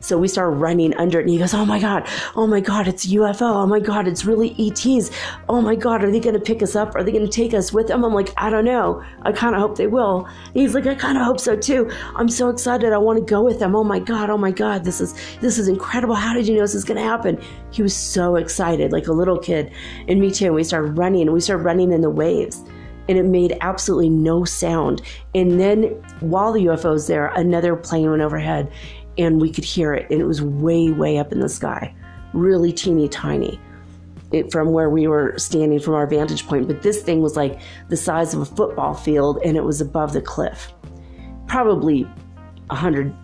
So we start running under it, and he goes, "Oh my god, oh my god, it's UFO! Oh my god, it's really ETs! Oh my god, are they going to pick us up? Are they going to take us with them?" I'm like, "I don't know. I kind of hope they will." And he's like, "I kind of hope so too. I'm so excited. I want to go with them. Oh my god, oh my god, this is this is incredible. How did you know this is going to happen?" He was so excited, like a little kid, and me too. And we started running, and we started running in the waves and it made absolutely no sound. And then while the UFO was there, another plane went overhead and we could hear it, and it was way, way up in the sky, really teeny tiny. It, from where we were standing from our vantage point, but this thing was like the size of a football field and it was above the cliff, probably a hundred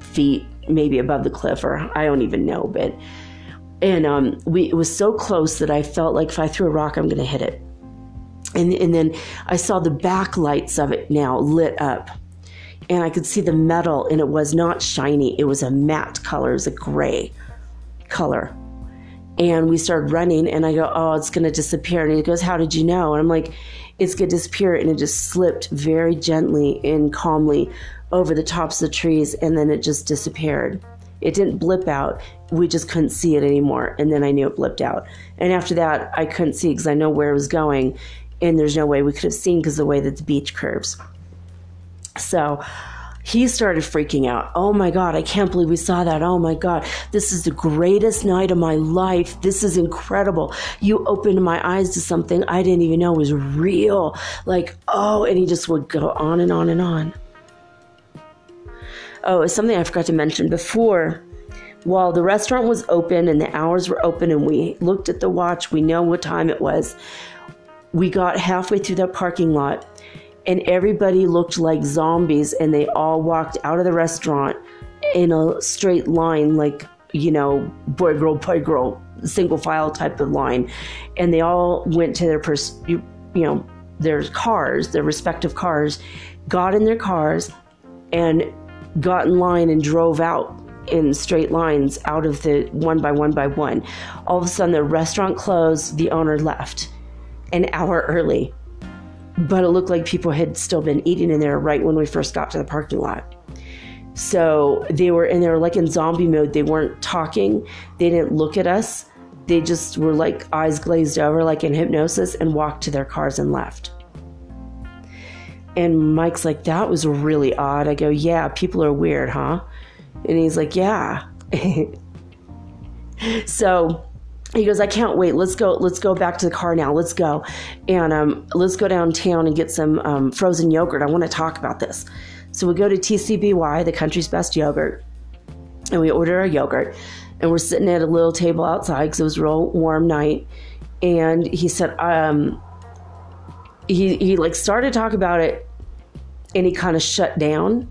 feet, maybe above the cliff, or I don't even know. But and um, we it was so close that I felt like if I threw a rock, I'm going to hit it. And and then I saw the backlights of it now lit up and I could see the metal, and it was not shiny. It was a matte color, it was a gray color. And we started running, and I go, Oh, it's going to disappear. And he goes, How did you know? And I'm like, It's going to disappear. And it just slipped very gently and calmly over the tops of the trees, and then it just disappeared. It didn't blip out. We just couldn't see it anymore. And then I knew it blipped out. And after that, I couldn't see because I know where it was going. And there's no way we could have seen because the way that the beach curves. So he started freaking out. Oh my God, I can't believe we saw that. Oh my God, this is the greatest night of my life. This is incredible. You opened my eyes to something I didn't even know was real. Like, oh, and he just would go on and on and on. Oh, it's something I forgot to mention before. While the restaurant was open and the hours were open, and we looked at the watch, we know what time it was. We got halfway through that parking lot and everybody looked like zombies and they all walked out of the restaurant in a straight line like you know boy girl boy girl single file type of line. And they all went to their pers- you, you know their cars their respective cars got in their cars and got in line and drove out in straight lines out of the one by one by one. All of a sudden the restaurant closed the owner left an hour early but it looked like people had still been eating in there right when we first got to the parking lot. So they were and they were like in zombie mode. They weren't talking. They didn't look at us. They just were like eyes glazed over, like in hypnosis, and walked to their cars and left. And Mike's like, that was really odd. I go, yeah, people are weird, huh? And he's like, yeah. so he goes, I can't wait. Let's go. Let's go back to the car now. Let's go, and um, let's go downtown and get some um, frozen yogurt. I want to talk about this. So we go to TCBY, the country's best yogurt, and we order our yogurt. And we're sitting at a little table outside because it was a real warm night. And he said, um, he he like started to talk about it, and he kind of shut down.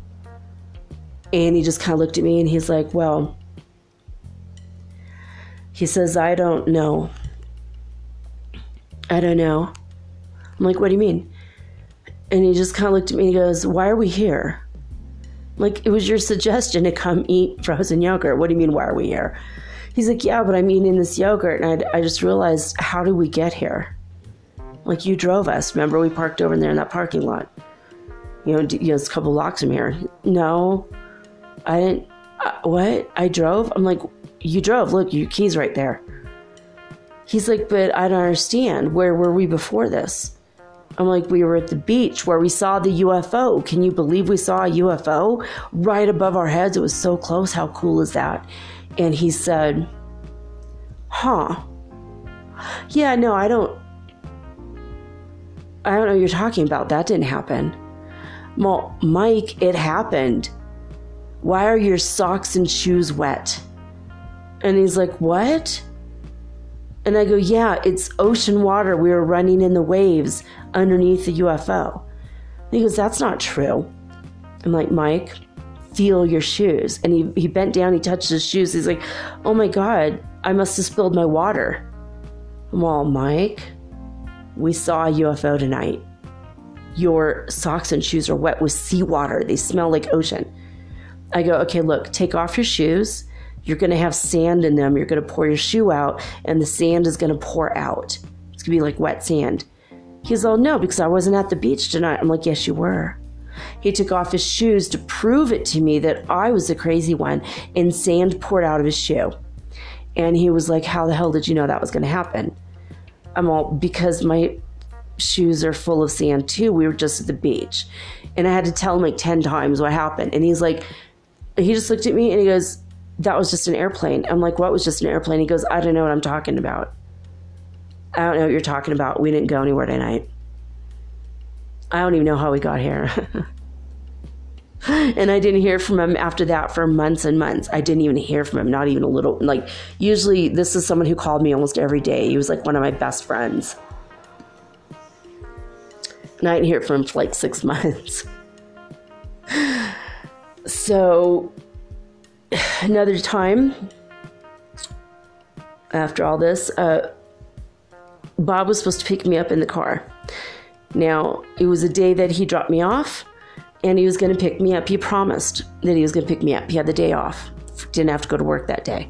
And he just kind of looked at me, and he's like, well he says, I don't know. I don't know. I'm like, what do you mean? And he just kind of looked at me and he goes, Why are we here? Like, it was your suggestion to come eat frozen yogurt. What do you mean, why are we here? He's like, Yeah, but I'm eating this yogurt. And I, I just realized, how did we get here? Like, you drove us. Remember, we parked over there in that parking lot. You know, you know it's a couple blocks from here. No, I didn't. Uh, what? I drove? I'm like, you drove. Look, your key's right there. He's like, But I don't understand. Where were we before this? I'm like, We were at the beach where we saw the UFO. Can you believe we saw a UFO right above our heads? It was so close. How cool is that? And he said, Huh. Yeah, no, I don't. I don't know you're talking about. That didn't happen. Well, Mike, it happened. Why are your socks and shoes wet? And he's like, What? And I go, Yeah, it's ocean water. We were running in the waves underneath the UFO. And he goes, That's not true. I'm like, Mike, feel your shoes. And he, he bent down, he touched his shoes. He's like, Oh my God, I must have spilled my water. All, Mike, we saw a UFO tonight. Your socks and shoes are wet with seawater. They smell like ocean. I go, Okay, look, take off your shoes you're going to have sand in them. You're going to pour your shoe out, and the sand is going to pour out. It's going to be like wet sand. He's all, no, because I wasn't at the beach tonight. I'm like, yes, you were. He took off his shoes to prove it to me that I was the crazy one, and sand poured out of his shoe. And he was like, How the hell did you know that was going to happen? I'm all, Because my shoes are full of sand too. We were just at the beach. And I had to tell him like 10 times what happened. And he's like, He just looked at me and he goes, That was just an airplane. I'm like, What was just an airplane? He goes, I don't know what I'm talking about. I don't know what you're talking about. We didn't go anywhere tonight. I don't even know how we got here. and I didn't hear from him after that for months and months. I didn't even hear from him, not even a little. Like, usually, this is someone who called me almost every day. He was like one of my best friends. And I didn't hear from him for like six months. so, another time, after all this, uh, Bob was supposed to pick me up in the car. Now, it was a day that he dropped me off and he was going to pick me up. He promised that he was going to pick me up. He had the day off, didn't have to go to work that day.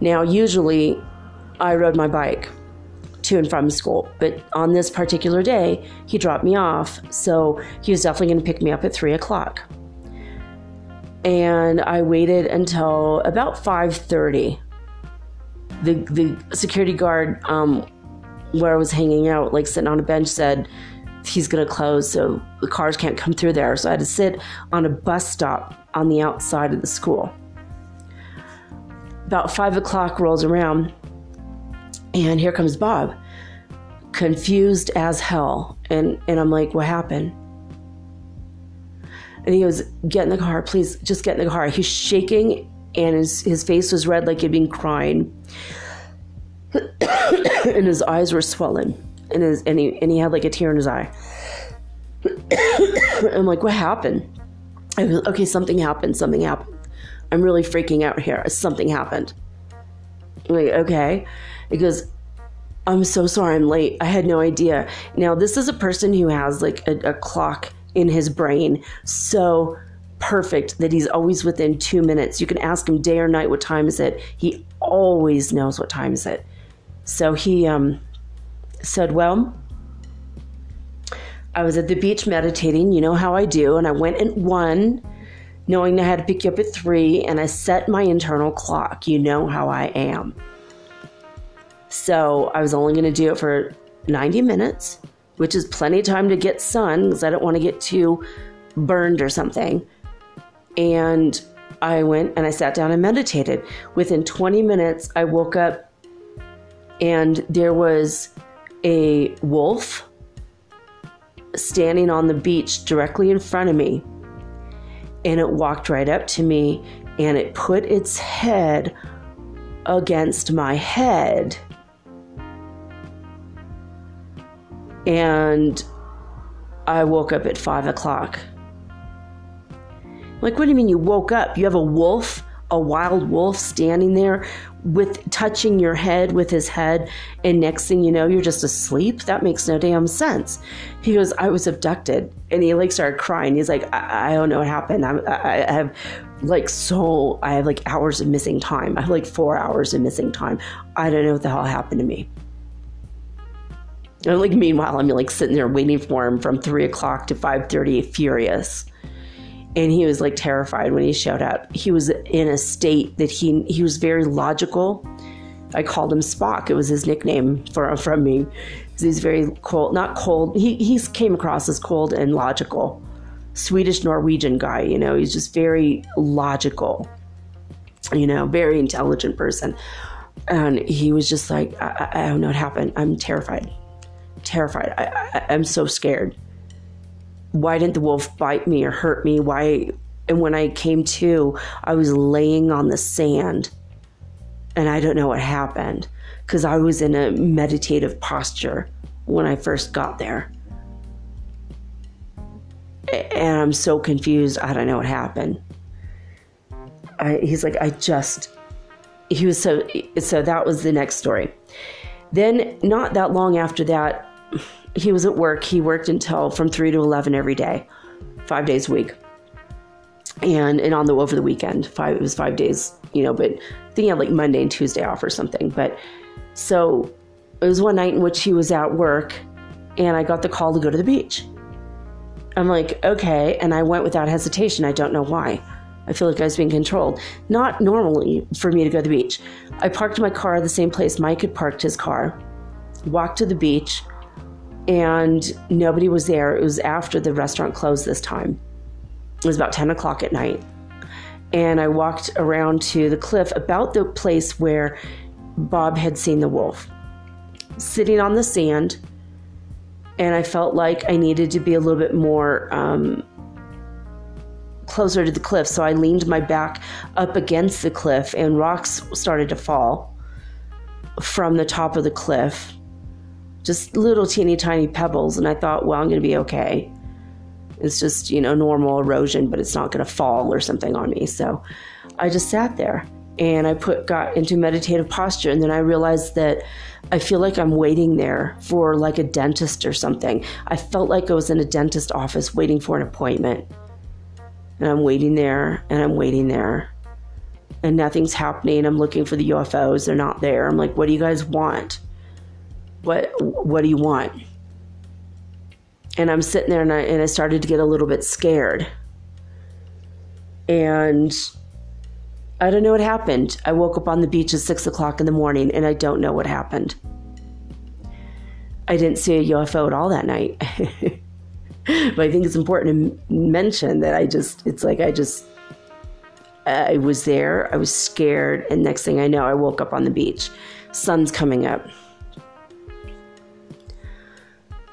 Now, usually I rode my bike to and from school, but on this particular day, he dropped me off. So he was definitely going to pick me up at three o'clock. And I waited until about 5:30. The the security guard um, where I was hanging out, like sitting on a bench, said, he's going to close, so the cars can't come through there. So I had to sit on a bus stop on the outside of the school. About five o'clock rolls around, and here comes Bob, confused as hell. And, and I'm like, what happened? And he goes, Get in the car, please, just get in the car. He's shaking, and his, his face was red like he'd been crying. and his eyes were swollen and his and he and he had like a tear in his eye. I'm like, what happened? I was, okay, something happened. Something happened. I'm really freaking out here. Something happened. I'm like, okay. He goes, I'm so sorry I'm late. I had no idea. Now, this is a person who has like a, a clock in his brain so perfect that he's always within two minutes. You can ask him day or night what time is it. He always knows what time is it. So he um said, Well, I was at the beach meditating, you know how I do, and I went at one, knowing I had to pick you up at three, and I set my internal clock. You know how I am. So I was only going to do it for 90 minutes, which is plenty of time to get sun because I don't want to get too burned or something. And I went and I sat down and meditated. Within 20 minutes, I woke up and there was a wolf standing on the beach directly in front of me. And it walked right up to me and it put its head against my head. And I woke up at five o'clock. Like, what do you mean you woke up? You have a wolf, a wild wolf standing there with touching your head with his head, and next thing you know, you're just asleep. That makes no damn sense. He goes, I was abducted. And he like started crying. He's like, I, I don't know what happened. I, I have like so, I have like hours of missing time. I have like four hours of missing time. I don't know what the hell happened to me. And like meanwhile, I'm like sitting there waiting for him from three o'clock to five thirty, furious and he was like terrified when he showed up. He was in a state that he he was very logical. I called him Spock. It was his nickname for from me. He's very cold, not cold. He he came across as cold and logical. Swedish Norwegian guy, you know, he's just very logical. You know, very intelligent person. And he was just like, I, I don't know what happened. I'm terrified. Terrified. I, I, I'm so scared why didn't the wolf bite me or hurt me? Why? And when I came to, I was laying on the sand and I don't know what happened because I was in a meditative posture when I first got there. And I'm so confused. I don't know what happened. I, he's like, I just, he was so, so that was the next story. Then, not that long after that, he was at work. He worked until from 3 to 11 every day, five days a week. And, and on the over the weekend, five it was five days, you know, but I think he had like Monday and Tuesday off or something. But so it was one night in which he was at work and I got the call to go to the beach. I'm like, okay. And I went without hesitation. I don't know why. I feel like I was being controlled. Not normally for me to go to the beach. I parked my car the same place Mike had parked his car, walked to the beach, and nobody was there. It was after the restaurant closed this time. It was about 10 o'clock at night. And I walked around to the cliff about the place where Bob had seen the wolf. Sitting on the sand, and I felt like I needed to be a little bit more um, closer to the cliff. So I leaned my back up against the cliff, and rocks started to fall from the top of the cliff. Just little teeny tiny pebbles. And I thought, well, I'm going to be okay. It's just, you know, normal erosion, but it's not going to fall or something on me. So I just sat there and I put got into meditative posture and then I realized that I feel like I'm waiting there for like a dentist or something. I felt like I was in a dentist office waiting for an appointment. And I'm waiting there and I'm waiting there. And nothing's happening. I'm looking for the UFOs. They're not there. I'm like, what do you guys want? What what do you want? And I'm sitting there and I and I started to get a little bit scared. And I don't know what happened. I woke up on the beach at six o'clock in the morning and I don't know what happened. I didn't see a UFO at all that night. but I think it's important to mention that I just, it's like I just, I was there, I was scared, and next thing I know, I woke up on the beach. Sun's coming up.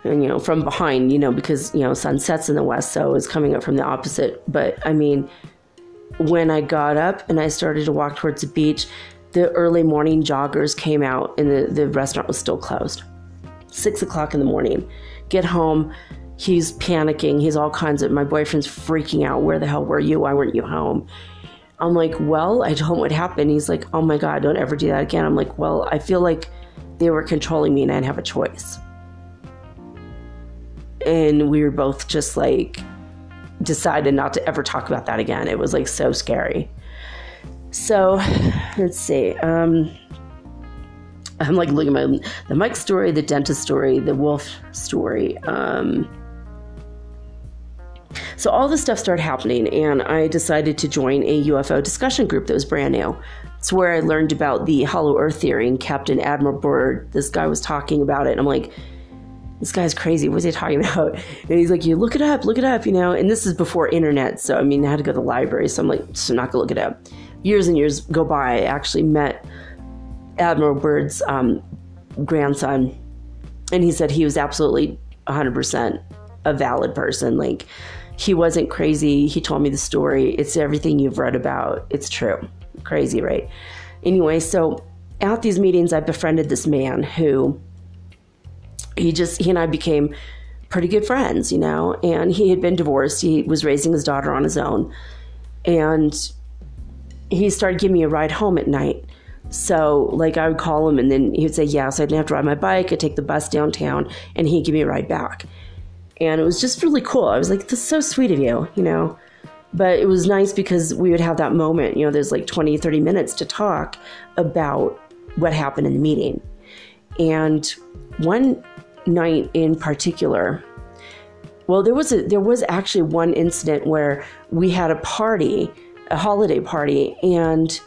You know, from behind, you know, because, you know, sun sets in the west, so it was coming up from the opposite. But I mean, when I got up and I started to walk towards the beach, the early morning joggers came out and the, the restaurant was still closed. Six o'clock in the morning. Get home. He's panicking. He's all kinds of, my boyfriend's freaking out. Where the hell were you? Why weren't you home? I'm like, well, I told him what happened. He's like, oh my God, don't ever do that again. I'm like, well, I feel like they were controlling me and I didn't have a choice. And we were both just like, decided not to ever talk about that again. It was like so scary. So let's see. Um, I'm like looking at my the Mike story, the dentist story, the wolf story. Um, so all this stuff started happening, and I decided to join a UFO discussion group that was brand new. It's where I learned about the Hollow Earth theory and Captain Admiral Byrd. This guy was talking about it, and I'm like, this guy's crazy. What's he talking about? And he's like, you look it up, look it up, you know. And this is before internet, so I mean, I had to go to the library, so I'm like, so not gonna look it up. Years and years go by. I actually met Admiral Byrd's um, grandson, and he said he was absolutely 100% a valid person. Like, he wasn't crazy. He told me the story. It's everything you've read about. It's true. Crazy, right? Anyway, so at these meetings, I befriended this man who he just he and I became pretty good friends, you know. And he had been divorced. He was raising his daughter on his own, and he started giving me a ride home at night. So, like, I would call him, and then he would say, "Yeah." So I didn't have to ride my bike. I'd take the bus downtown, and he'd give me a ride back. And it was just really cool. I was like, "This is so sweet of you," you know. But it was nice because we would have that moment. You know, there's like 20, 30 minutes to talk about what happened in the meeting. And one night in particular, well, there was a, there was actually one incident where we had a party, a holiday party, and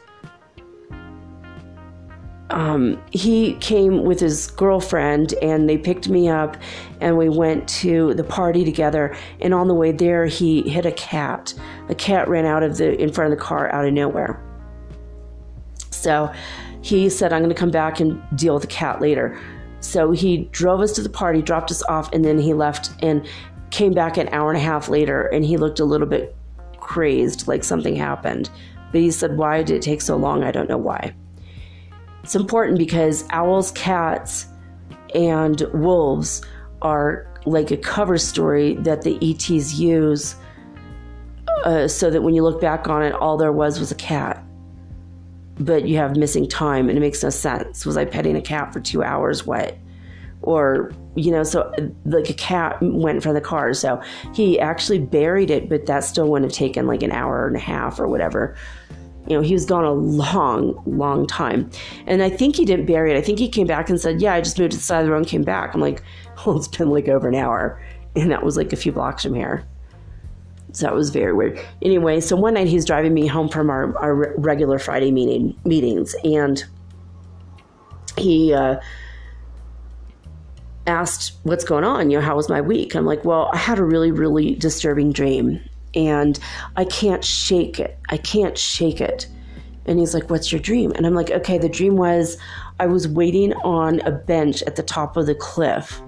um, he came with his girlfriend and they picked me up and we went to the party together. And on the way there he hit a cat. A cat ran out of the in front of the car out of nowhere. So he said i'm going to come back and deal with the cat later so he drove us to the party, dropped us off, and then he left and came back an hour and a half later and he looked a little bit crazed, like something happened. But he said, Why did it take so long? I don't know why. It's important because owls, cats, and wolves are like a cover story that the ETs use uh, so that when you look back on it, all there was was a cat but you have missing time and it makes no sense. Was I petting a cat for two hours? What? Or, you know, so like a cat went of the car. So he actually buried it, but that still wouldn't have taken like an hour and a half or whatever. You know, he was gone a long, long time. And I think he didn't bury it. I think he came back and said, Yeah, I just moved to the side of the road and came back. I'm like, Well, it's been like over an hour. and that was like a few blocks from here. So that was very weird. Anyway, so one night he's driving me home from our, our regular Friday meeting meetings, and he uh, asked, "What's going on? You know, how was my week?" I'm like, "Well, I had a really, really disturbing dream, and I can't shake it. I can't shake it." And he's like, What's your dream? And I'm like, Okay, the dream was I was waiting on a bench at the top of the cliff.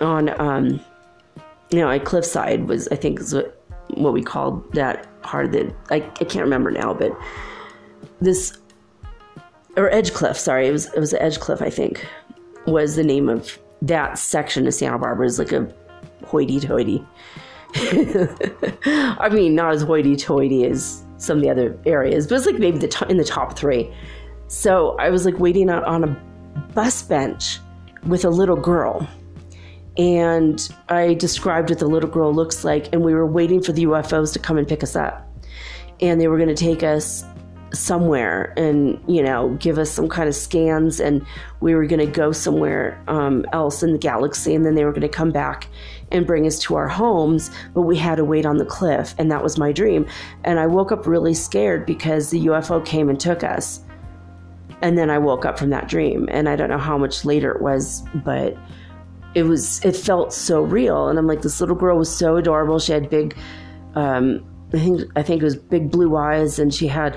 On, um, you know, a cliffside was, I think, is what, what we called that part of the, I, I can't remember now, but this, or Edge Cliff, sorry, it was, it was Edge Cliff, I think, was the name of that section of Santa Barbara. is like a hoity toity. I mean, not as hoity toity as some of the other areas, but it's like maybe the t- in the top three. So I was like waiting out on a bus bench with a little girl. And I described what the little girl looks like, and we were waiting for the UFOs to come and pick us up. And they were going to take us somewhere and, you know, give us some kind of scans, and we were going to go somewhere um, else in the galaxy, and then they were going to come back and bring us to our homes, but we had to wait on the cliff, and that was my dream. And I woke up really scared because the UFO came and took us. And then I woke up from that dream, and I don't know how much later it was, but it was it felt so real. And I'm like, this little girl was so adorable. She had big, um, I think I think it was big blue eyes, and she had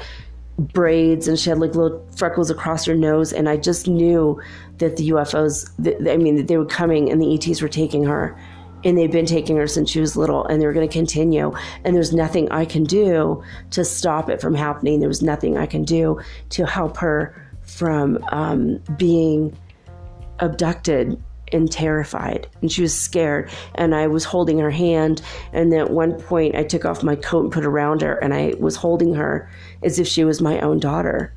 braids and she had like little freckles across her nose and i just knew that the ufos i mean they were coming and the ets were taking her and they've been taking her since she was little and they're going to continue and there's nothing i can do to stop it from happening there was nothing i can do to help her from um, being abducted and terrified. And she was scared. And i was holding her hand. And at one point i took off my coat and put around her. And i was holding her as if she was my own daughter.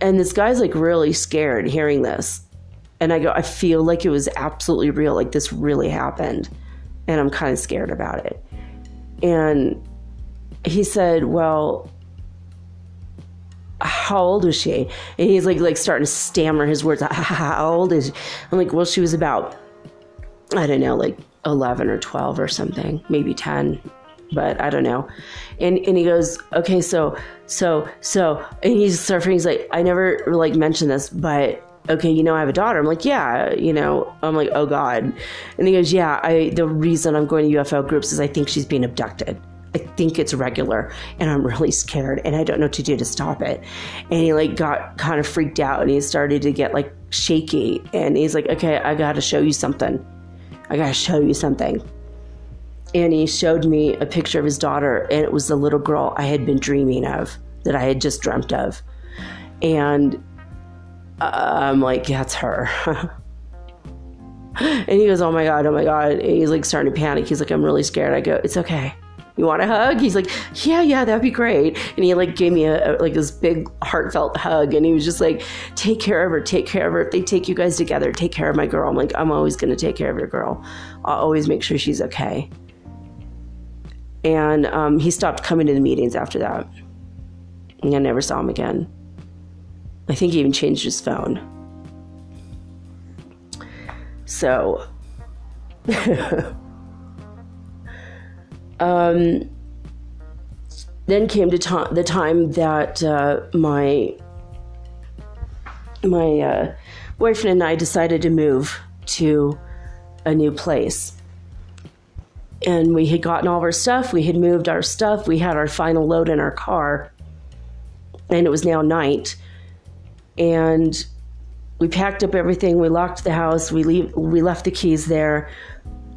And this guy's like really scared hearing this. And I go, I feel like it was absolutely real, like this really happened. And I'm kind of scared about it. And he said, Well, how old was she? And he's like like starting to stammer his words. How old is she? I'm like, well, she was about, I don't know, like 11 or 12 or something, maybe 10, but I don't know. And and he goes, okay, so so so, and he's surfing. He's like, I never like mentioned this, but okay, you know, I have a daughter. I'm like, yeah, you know, I'm like, oh God. And he goes, yeah, I, the reason I'm going to UFO groups is I think she's being abducted. I think it's regular and I'm really scared and I don't know what to do to stop it. And he like got kind of freaked out and he started to get like shaky and he's like, okay, I got to show you something. I got to show you something. And he showed me a picture of his daughter and it was the little girl I had been dreaming of that I had just dreamt of. And I'm like, that's her. and he goes, oh my God, oh my God. And he's like starting to panic. He's like, I'm really scared. I go, it's okay. You want a hug? He's like, yeah, yeah, that'd be great. And he like gave me a, a, like this big heartfelt hug. And he was just like, take care of her, take care of her. If they take you guys together, take care of my girl. I'm like, I'm always to take care of your girl. I'll always make sure she's okay. And um, he stopped coming to the meetings after that. And I never saw him again. I think he even changed his phone. So, um, then came to the time that uh, my my uh, boyfriend and I decided to move to a new place. And we had gotten all of our stuff, we had moved our stuff, we had our final load in our car, and it was now night and we packed up everything. We locked the house. We leave, we left the keys there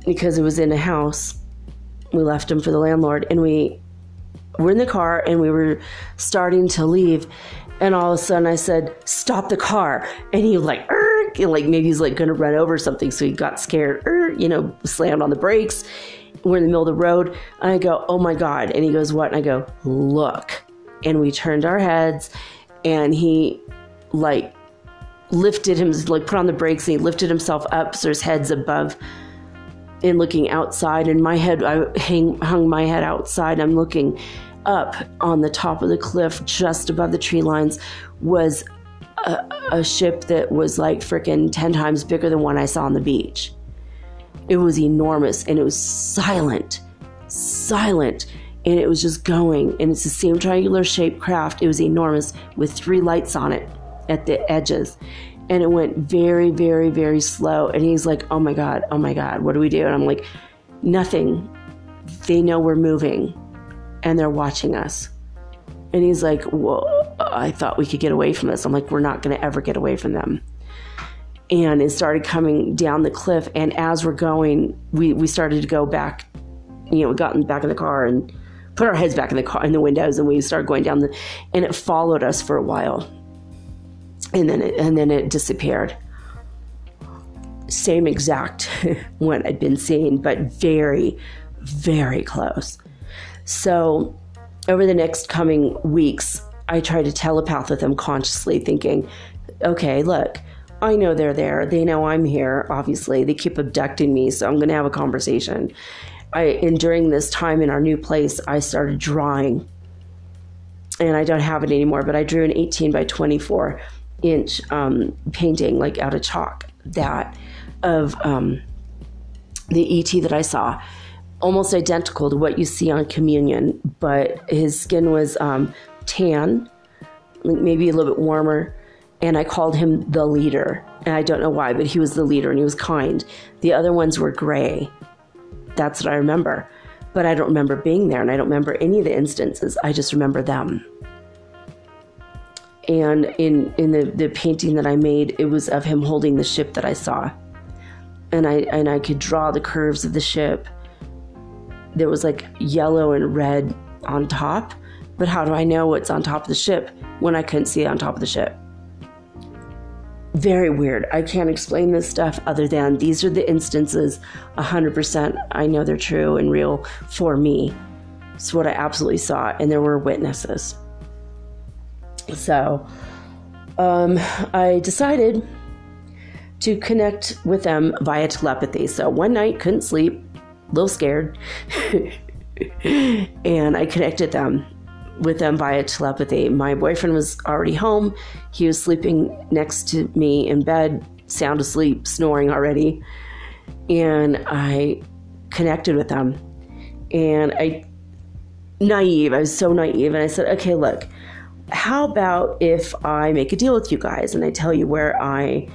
because it was in a house. We left them for the landlord, and we were in the car and we were starting to leave. And all of a sudden, I said, "Stop the car!" And he was like, and like maybe he's like to run over something, so he got scared. You know, slammed on the brakes. We're in the middle of the road, and I go, "Oh my god!" And he goes, "What?" And I go, "Look!" And we turned our heads, and he like lifted him, like put on the brakes and he lifted himself up so his head's above and looking outside. And my head, I hang, hung my head outside. I'm looking up on the top of the cliff, just above the tree lines, was a, a ship that was like freaking 10 times bigger than one I saw on the beach. It was enormous and it was silent, silent. And it was just going. And it's the same triangular shaped craft. It was enormous with three lights on it at the edges. And it went very, very, very slow. And he's like, oh my God, oh my God, what do we do? And I'm like, nothing. They know we're moving and they're watching us. And he's like, well, I thought we could get away from this. I'm like, we're not going to ever get away from them and it started coming down the cliff. And as we're going, we, we started to go back, you know, we got in back in the car and put our heads back in the car in the windows and we started going down the, and it followed us for a while. And then it, and then it disappeared. Same exact what I'd been seeing, but very, very close. So over the next coming weeks, I tried to telepath with them consciously, thinking, okay, look, I know they're there. They know I'm here, obviously. They keep abducting me, so I'm going to have a conversation. I, and during this time in our new place, I started drawing. And I don't have it anymore, but I drew an 18 by 24 inch um, painting, like out of chalk, that of um, the ET that I saw. Almost identical to what you see on communion, but his skin was um, tan, maybe a little bit warmer and I called him the leader. And I don't know why, but he was the leader and he was kind. The other ones were gray. That's what I remember. But I don't remember being there and I don't remember any of the instances. I just remember them. And in, in the, the painting that I made, it was of him holding the ship that I saw. And I, and I could draw the curves of the ship. There was like yellow and red on top. But how do I know what's on top of the ship when I couldn't see it on top of the ship? very weird. I can't explain this stuff other than these are the instances 100% I know they're true and real for me. It's what I absolutely saw, and there were witnesses. So um, I decided to connect with them via telepathy. So one night, couldn't sleep, a little scared, and I connected them with them via telepathy. My boyfriend was already home. He was sleeping next to me in bed, sound asleep, snoring already. And I connected with them. And I, naive, I was so naive. And I said, okay, look, how about if I make a deal with you guys and I tell you where I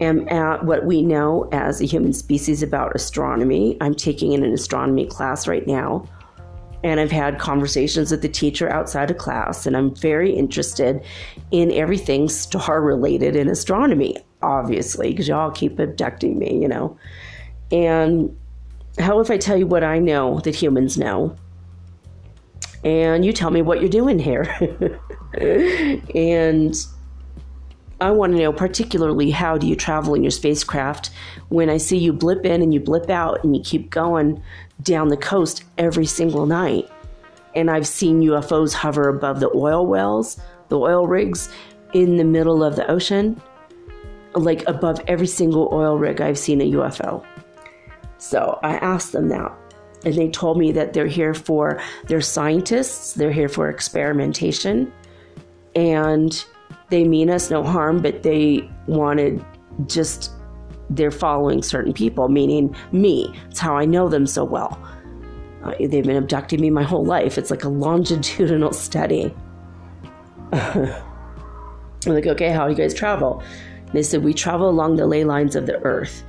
am at what we know as a human species about astronomy? I'm taking in an astronomy class right now and I've had conversations with the teacher outside of class, and I'm very interested in everything star related in astronomy, obviously, because y'all keep abducting me, you know. And how if I tell you what I know that humans know? And you tell me what you're doing here. and I want to know particularly how do you travel in your spacecraft when I see you blip in and you blip out and you keep going down the coast every single night. And I've seen UFOs hover above the oil wells, the oil rigs in the middle of the ocean. Like above every single oil rig, I've seen a UFO. So I asked them that. And they told me that they're here for, they're scientists, they're here for experimentation. And they mean us no harm, but they wanted just they're following certain people, meaning me. It's how I know them so well. Uh, they've been abducting me my whole life. It's like a longitudinal study. I'm like, okay, how do you guys travel? they said, we travel along the ley lines of the earth.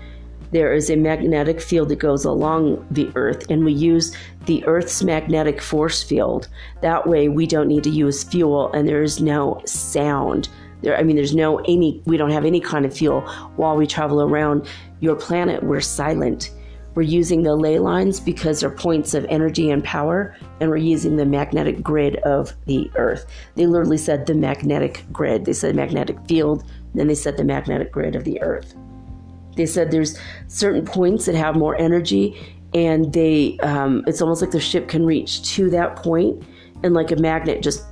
There is a magnetic field that goes along the earth, and we use the earth's magnetic force field. That way, we don't need to use fuel, and there is no sound there, I mean, there's no any, we don't have any kind of fuel while we travel around your planet. We're silent. We're using the ley lines because they're points of energy and power, and we're using the magnetic grid of the Earth. They literally said the magnetic grid. They said magnetic field, then they said the magnetic grid of the Earth. They said there's certain points that have more energy, and they um, it's almost like the ship can reach to that point, and like a magnet, just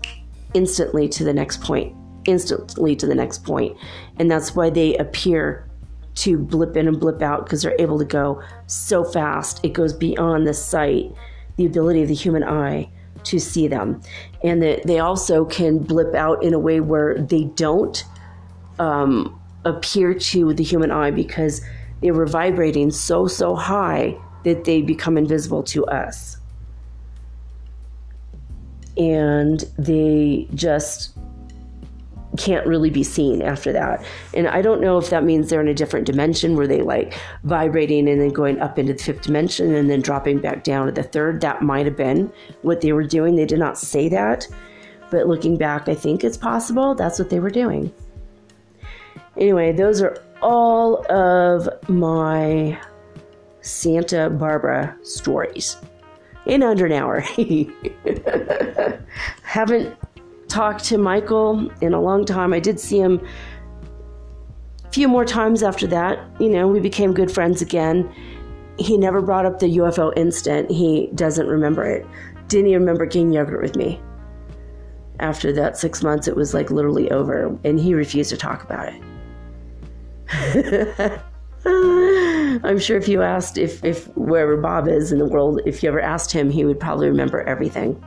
instantly to the next point instantly to the next. And that's why they appear to blip in and blip out because they're able to go so fast. It goes beyond the sight, the ability of the human eye to see them. And that they also can blip out in a way where they don't um, appear to the human eye because they were vibrating so, so high that they become invisible to us. And they just can't really be seen after that. And I don't know if that means they're in a different dimension where they like vibrating and then going up into the fifth dimension and then dropping back down to the third. That might have been what they were doing. They did not say that. But looking back, I think it's possible that's what they were doing. Anyway, those are all of my Santa Barbara stories in under an hour. Haven't talked to Michael in a long time. I did see him a few more times after that. You know, we became good friends again. He never brought up the UFO incident. He doesn't remember it. Didn't even remember getting yogurt with me. After that six months, it was like literally over, and he refused to talk about it. I'm sure if you asked if, if wherever Bob is in the world, if you ever asked him, he would probably remember everything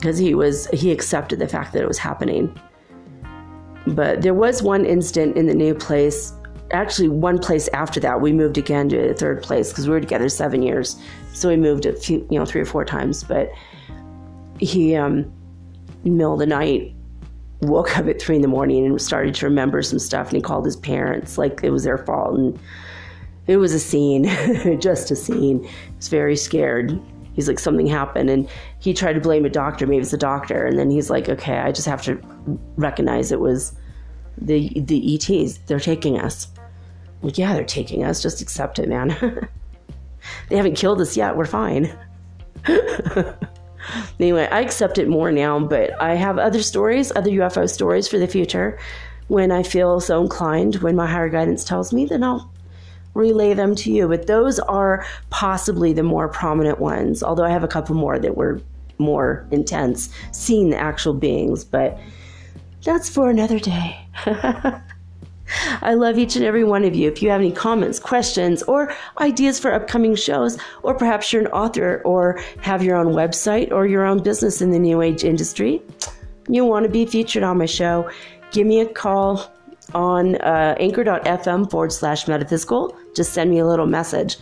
because he was he accepted the fact that it was happening. But there was one instant in the new place. Actually, one place after that, we moved again to the third place because we were together seven years. So we moved a few, you know, three or four times. But he, um, in the middle of the night, woke up at three in the morning and started to remember some stuff. And he called his parents like it was their fault. And it was a scene, just a scene. He was very scared he's like something happened and he tried to blame a doctor maybe it's a doctor and then he's like okay i just have to recognize it was the the ets they're taking us like yeah they're taking us just accept it man they haven't killed us yet we're fine anyway i accept it more now but i have other stories other ufo stories for the future when i feel so inclined when my higher guidance tells me then i'll relay them to you. But those are possibly the more prominent ones, although I have a couple more that were more intense, seeing the actual beings. But that's for another day. I love each and every one of you. If you have any comments, questions, or ideas for upcoming shows, or perhaps you're an author or have your own website or your own business in the New Age industry, you want to be featured on my show, give me a call on uh, anchor.fm forward slash metaphysical. Just send me a little message.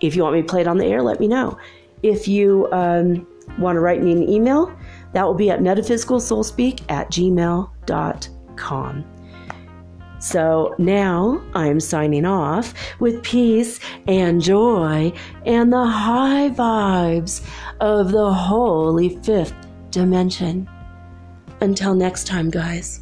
If you want me to play it on the air, let me know. If you um, want to write me an email, that will be at metaphysicalsoulspeak at gmail.com. So now I'm signing off with peace and joy and the high vibes of the holy fifth dimension. Until next time, guys.